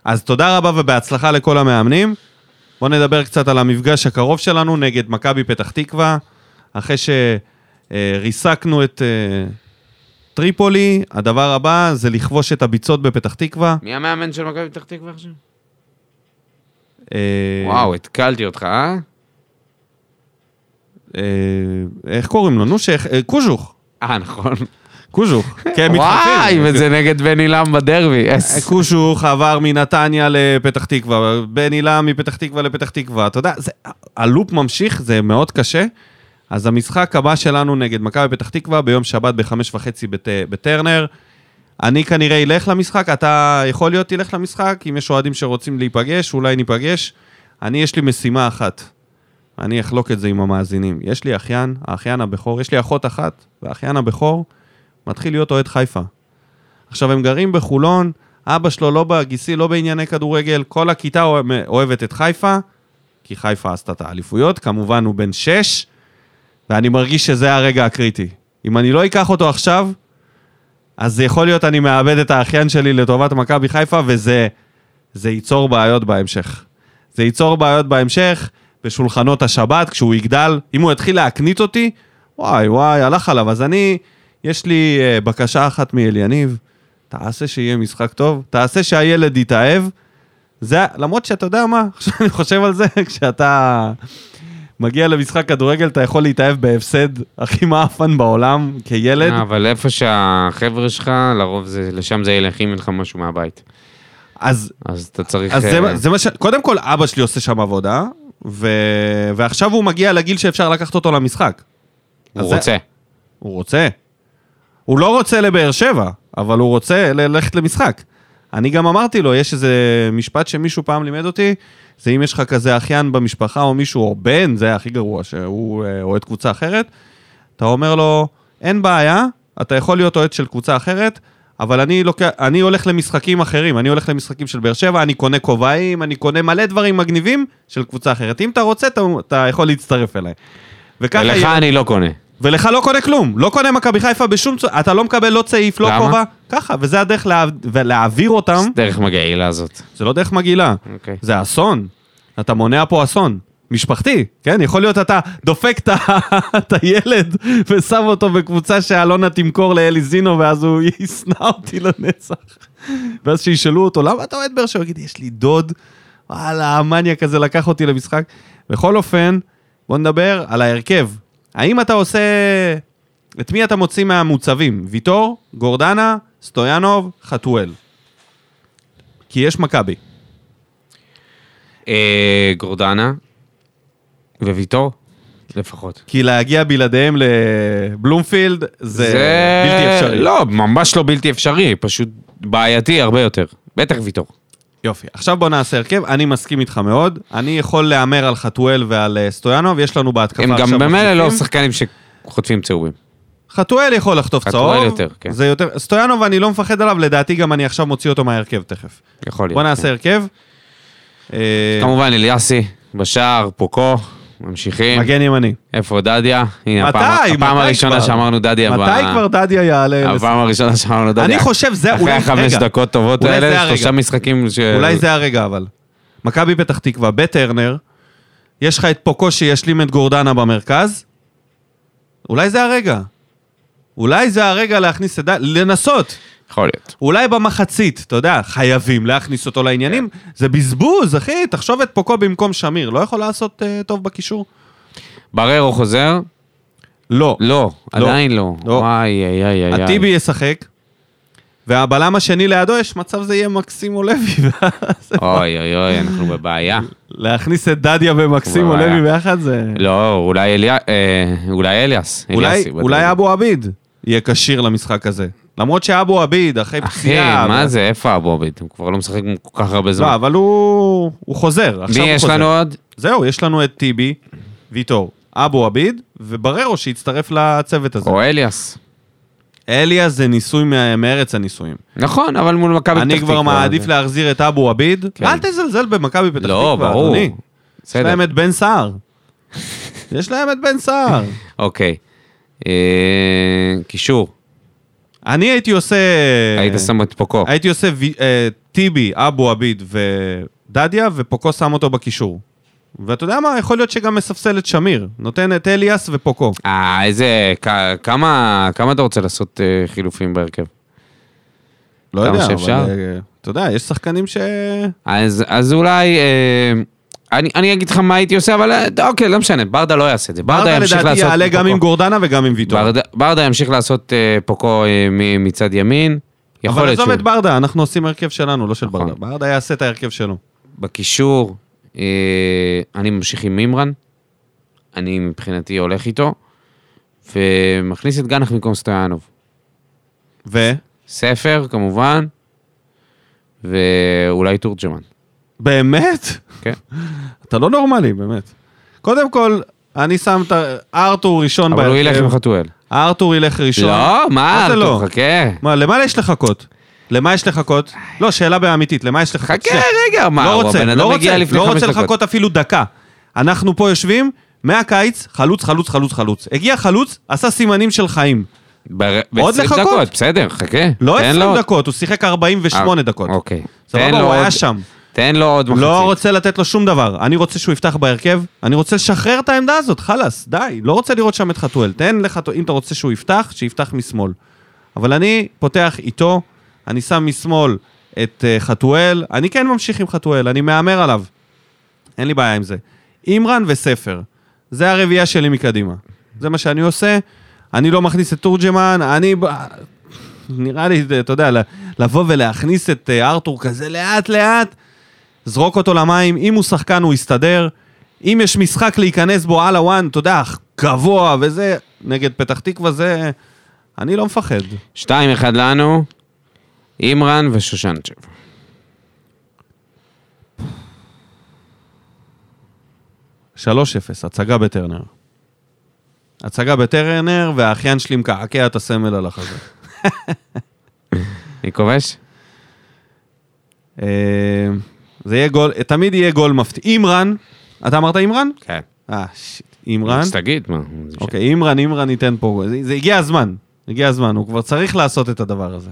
אז תודה רבה ובהצלחה לכל המאמנים. בואו נדבר קצת על המפגש הקרוב שלנו נגד מכבי פתח תקווה. אחרי שריסקנו את אה, טריפולי, הדבר הבא זה לכבוש את הביצות בפתח תקווה. מי המאמן של מכבי פתח תקווה עכשיו? אה, וואו, התקלתי אותך, אה? אה, איך קוראים לו? נו, קוז'וך. אה, נכון. קוז'וך. *laughs* כן, וואי, מתחלפים. וזה נגד בן עילם בדרבי. אס. קושוך עבר מנתניה לפתח תקווה, בן הילה מפתח תקווה לפתח תקווה. אתה יודע, זה, הלופ ממשיך, זה מאוד קשה. אז המשחק הבא שלנו נגד מכבי פתח תקווה ביום שבת בחמש וחצי בת, בטרנר. אני כנראה אלך למשחק, אתה יכול להיות תלך למשחק, אם יש אוהדים שרוצים להיפגש, אולי ניפגש. אני, יש לי משימה אחת. אני אחלוק את זה עם המאזינים. יש לי אחיין, האחיין הבכור, יש לי אחות אחת, והאחיין הבכור מתחיל להיות אוהד חיפה. עכשיו, הם גרים בחולון, אבא שלו לא בגיסי, לא בענייני כדורגל, כל הכיתה אוהב- אוהבת את חיפה, כי חיפה עשתה את האליפויות, כמובן הוא בן שש, ואני מרגיש שזה הרגע הקריטי. אם אני לא אקח אותו עכשיו, אז זה יכול להיות אני מאבד את האחיין שלי לטובת מכבי חיפה, וזה זה ייצור בעיות בהמשך. זה ייצור בעיות בהמשך, בשולחנות השבת, כשהוא יגדל, אם הוא יתחיל להקנית אותי, וואי וואי, הלך עליו. אז אני, יש לי uh, בקשה אחת מאליניב, תעשה שיהיה משחק טוב, תעשה שהילד יתאהב, זה, למרות שאתה יודע מה, *laughs* עכשיו אני חושב על זה, *laughs* כשאתה מגיע למשחק כדורגל, אתה יכול להתאהב בהפסד הכי מעפן בעולם, כילד. אה, אבל איפה שהחבר'ה שלך, לרוב זה, לשם זה ילך אם לך משהו מהבית. אז, אז אתה צריך... אז אה, זה, זה מה ש... קודם כל, אבא שלי עושה שם עבודה, ו... ועכשיו הוא מגיע לגיל שאפשר לקחת אותו למשחק. הוא זה- רוצה. הוא רוצה. הוא לא רוצה לבאר שבע, אבל הוא רוצה ללכת למשחק. אני גם אמרתי לו, יש איזה משפט שמישהו פעם לימד אותי, זה אם יש לך כזה אחיין במשפחה או מישהו, או בן, זה הכי גרוע, שהוא אה, אוהד קבוצה אחרת, אתה אומר לו, אין בעיה, אתה יכול להיות אוהד של קבוצה אחרת, אבל אני, לוקח, אני הולך למשחקים אחרים, אני הולך למשחקים של באר שבע, אני קונה כובעים, אני קונה מלא דברים מגניבים של קבוצה אחרת. אם אתה רוצה, אתה, אתה יכול להצטרף אליי. וככה ולך יהיה- אני לא קונה. ולך לא קונה כלום, לא קונה מכבי חיפה בשום צורה, אתה לא מקבל לא צעיף, לא למה? כובע, ככה, וזה הדרך לה... להעביר אותם, דרך מגעילה הזאת. זה לא דרך מגעילה, אוקיי. זה אסון, אתה מונע פה אסון. משפחתי, כן? יכול להיות אתה דופק את *laughs* הילד ושם אותו בקבוצה שאלונה תמכור לאלי זינו ואז הוא *laughs* ישנא אותי לנצח. ואז שישאלו אותו, למה אתה אוהד באר שבע? הוא יגיד, יש לי דוד, וואלה, המניאק הזה לקח אותי למשחק. בכל אופן, בוא נדבר על ההרכב. האם אתה עושה... את מי אתה מוציא מהמוצבים? ויטור, גורדנה, סטויאנוב, חתואל. כי יש מכבי. אה, גורדנה וויטור, לפחות. כי להגיע בלעדיהם לבלומפילד זה, בלתי אפשרי. לא, ממש לא בלתי אפשרי, פשוט בעייתי הרבה יותר. בטח ויטור. יופי, עכשיו בוא נעשה הרכב, אני מסכים איתך מאוד. אני יכול להמר על חתואל ועל אה, סטויאנוב, יש לנו בהתקפה הם עכשיו גם במילא לא מחליפים. שחקנים שחוטפים צהובים. חתואל יכול לחטוף חתואל צהוב. יותר, כן. זה יותר, סטויאנוב אני לא מפחד עליו, לדעתי גם אני עכשיו מוציא אותו מההרכב תכף. יכול להיות. בוא נעשה כן. הרכב. אה, כמובן אליאסי, בשער, פוקו, ממשיכים. מגן ימני. איפה דדיה? הנה, מתי? הפעם- הפעם מתי הראשונה כבר? שאמרנו דדיה. ב- מתי כבר דדיה יעלה? הפעם הראשונה שאמרנו דדיה. אני חושב זה אחרי אולי- החמש רגע. דקות טובות האלה. שלושה משחקים ש... אולי זה הרגע אבל. מכבי פתח תקווה, בטרנר, יש לך את פוקו שישלים את גורדנה במרכז, אולי זה הרגע. אולי זה הרגע להכניס את ד... לנסות. יכול להיות. אולי במחצית, אתה יודע, חייבים להכניס אותו לעניינים. זה בזבוז, אחי, תחשוב את פוקו במקום שמיר, לא יכול לעשות uh, טוב בקישור? בררו חוזר? לא. לא, עדיין לא. לא. וואי, איי, איי, איי. הטיבי ישחק, והבלם השני לידו, יש מצב זה יהיה מקסימו לוי. *laughs* אוי, אוי, אוי, אנחנו בבעיה. להכניס את דדיה ומקסימו. לוי ביחד זה... לא, אולי אליה- אה, אולי אליאס. אולי, אולי. אבו עביד יהיה כשיר למשחק הזה. למרות שאבו עביד, אחרי אחי, פציעה... מה ו- זה, איפה אבו עביד? הוא כבר לא משחק כל כך הרבה זמן. לא, אבל הוא, הוא חוזר. מי עכשיו הוא יש חוזר. לנו עוד? זהו, יש לנו את טיבי, ויטור, אבו עביד ובררו שהצטרף לצוות הזה. או אליאס. אליאס זה ניסוי מה- מארץ הניסויים. נכון, אבל מול מכבי פתח אני תקווה. כבר מעדיף להחזיר את אבו עביד. כן. אל תזלזל במכבי פתח לא, תקווה, ברור. אדוני. יש. להם את בן סער. *laughs* יש להם את בן סער. אוקיי. אה, קישור. אני הייתי עושה... היית שם את פוקו. הייתי עושה וי- אה, טיבי, אבו עביד ודדיה, ופוקו שם אותו בקישור. ואתה יודע מה? יכול להיות שגם מספסל את שמיר. נותן את אליאס ופוקו. אה, איזה... כ- כמה כמה אתה רוצה לעשות אה, חילופים בהרכב? לא כמה יודע, שאפשר. אבל אה, אתה יודע, יש שחקנים ש... אז, אז אולי... אה, אני, אני אגיד לך מה הייתי עושה, אבל אה, אוקיי, לא משנה, ברדה לא יעשה את זה. ברדה ברדה ימשיך לדעתי לעשות... יעלה גם. עם גורדנה וגם עם ויטור. ברדה, ברדה ימשיך לעשות אה, פוקו אה, מ- מצד ימין. יכול אבל עזוב. את ברדה, אנחנו עושים הרכב שלנו, לא של נכון. ברדה. ברדה יעשה את ההרכב שלו. בקישור, אה, אני ממשיך עם מימרן. אני מבחינתי הולך איתו. ומכניס את גנח במקום סטויאנוב. ו? ספר, כמובן. ואולי תורג'מן. באמת? כן. אתה לא נורמלי, באמת. קודם כל, אני שם את ארתור ראשון אבל הוא ילך עם בהרכב. חתואל. ארתור ילך ראשון. לא, מה? זה לא? חכה. מה, למה יש לחכות? למה יש לחכות? לא, שאלה באמיתית, למה יש לחכות? חכה. רגע, מה? לא רוצה, הבן לא אדם רוצה, הגיע לפני לא חמש רוצה דקות. לחכות אפילו דקה. אנחנו פה יושבים, מהקיץ, חלוץ, חלוץ, חלוץ, חלוץ. הגיע חלוץ, עשה סימנים של חיים. עוד ב-20 לחכות? בסדר, חכה. לא תן 20 לו- דקות, הוא שיחק 48 אה, דקות. אוקיי. סבבה, הוא היה שם. תן לו עוד מחצית. לא רוצה לתת לו שום דבר. אני רוצה שהוא יפתח בהרכב, אני רוצה לשחרר את העמדה הזאת, חלאס, די. לא רוצה לראות שם את חתואל. תן לחתואל, אם אתה רוצה שהוא יפתח, שיפתח משמאל. אבל אני פותח איתו, אני שם משמאל את אה, חתואל, אני כן ממשיך עם חתואל, אני מהמר עליו. אין לי בעיה עם זה. אימרן וספר, זה הרביעייה שלי מקדימה. זה מה שאני עושה, אני לא מכניס את תורג'מן, אני... נראה לי, אתה יודע, לבוא ולהכניס את אה, ארתור כזה לאט-לאט, זרוק אותו למים, אם הוא שחקן הוא יסתדר, אם יש משחק להיכנס בו על הוואן, אתה יודע, גבוה וזה, נגד פתח תקווה זה... אני לא מפחד. 2-1 לנו, אימרן ושושנצ'ב. שלוש אפס, הצגה בטרנר. הצגה בטרנר, והאחיין שלי מקעקע את הסמל על החזה. *laughs* מי כובש? אה, זה יהיה גול, תמיד יהיה גול מפתיע. אימרן, אתה אמרת אימרן? כן. אה, שיט, אימרן. אז תגיד, מה? אוקיי, אימרן, אימרן ייתן פה, זה, זה הגיע הזמן, הגיע הזמן, הוא כבר צריך לעשות את הדבר הזה.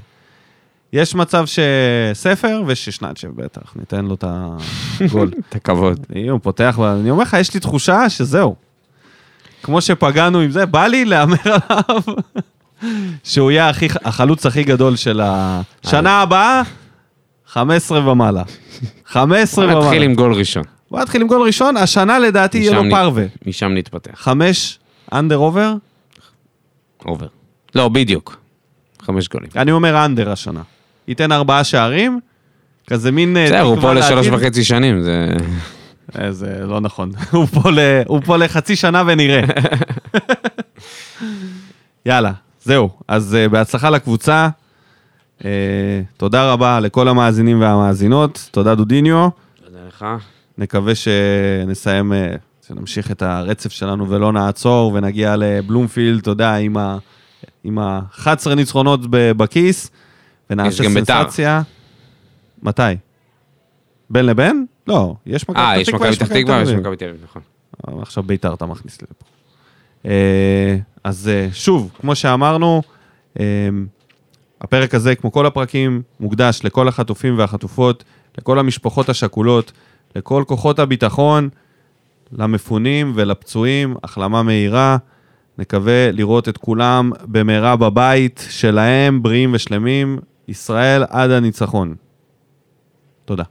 יש מצב שספר וששנצ'ב בטח, ניתן לו את הגול. *laughs* את הכבוד. הוא פותח, אני אומר לך, יש לי תחושה שזהו. כמו שפגענו עם זה, בא לי להמר *laughs* עליו שהוא יהיה הכי, החלוץ הכי גדול של השנה הבאה, 15 ומעלה. 15 בוא ומעלה. נתחיל עם גול ראשון. בוא נתחיל עם גול ראשון, השנה לדעתי יהיה לו פרווה. משם נתפתח. חמש, אנדר אובר, אובר. לא, בדיוק. חמש גולים. אני אומר אנדר השנה. ייתן ארבעה שערים, כזה מין אה, בסדר, הוא פה לשלוש. וחצי שנים, זה... אה, זה לא נכון. *laughs* הוא פה ל- הוא פה לחצי שנה ונראה. *laughs* יאללה, זהו. אז אה, בהצלחה לקבוצה. אה, תודה רבה לכל המאזינים והמאזינות. תודה דודיניו. תודה לך. נקווה שנסיים, אה, שנמשיך את הרצף שלנו ולא נעצור ונגיע לבלומפילד, אתה יודע, עם ה... עם ה-11 ניצחונות ב- בכיס, ונעשה יש גם בית"ר. סנסציה. מתי? בין לבין? לא, יש מכבי אה, פתח יש תקווה, מכבי פתח תקווה ויש. מכבי תל אביב, נכון. עכשיו ביתר אתה מכניס לפה. אה, אז אה, שוב, כמו שאמרנו, אה, הפרק הזה, כמו כל הפרקים, מוקדש לכל החטופים והחטופות, לכל המשפחות השכולות, לכל כוחות הביטחון, למפונים ולפצועים, החלמה מהירה. נקווה לראות את כולם במהרה בבית שלהם, בריאים ושלמים. ישראל עד הניצחון. תודה.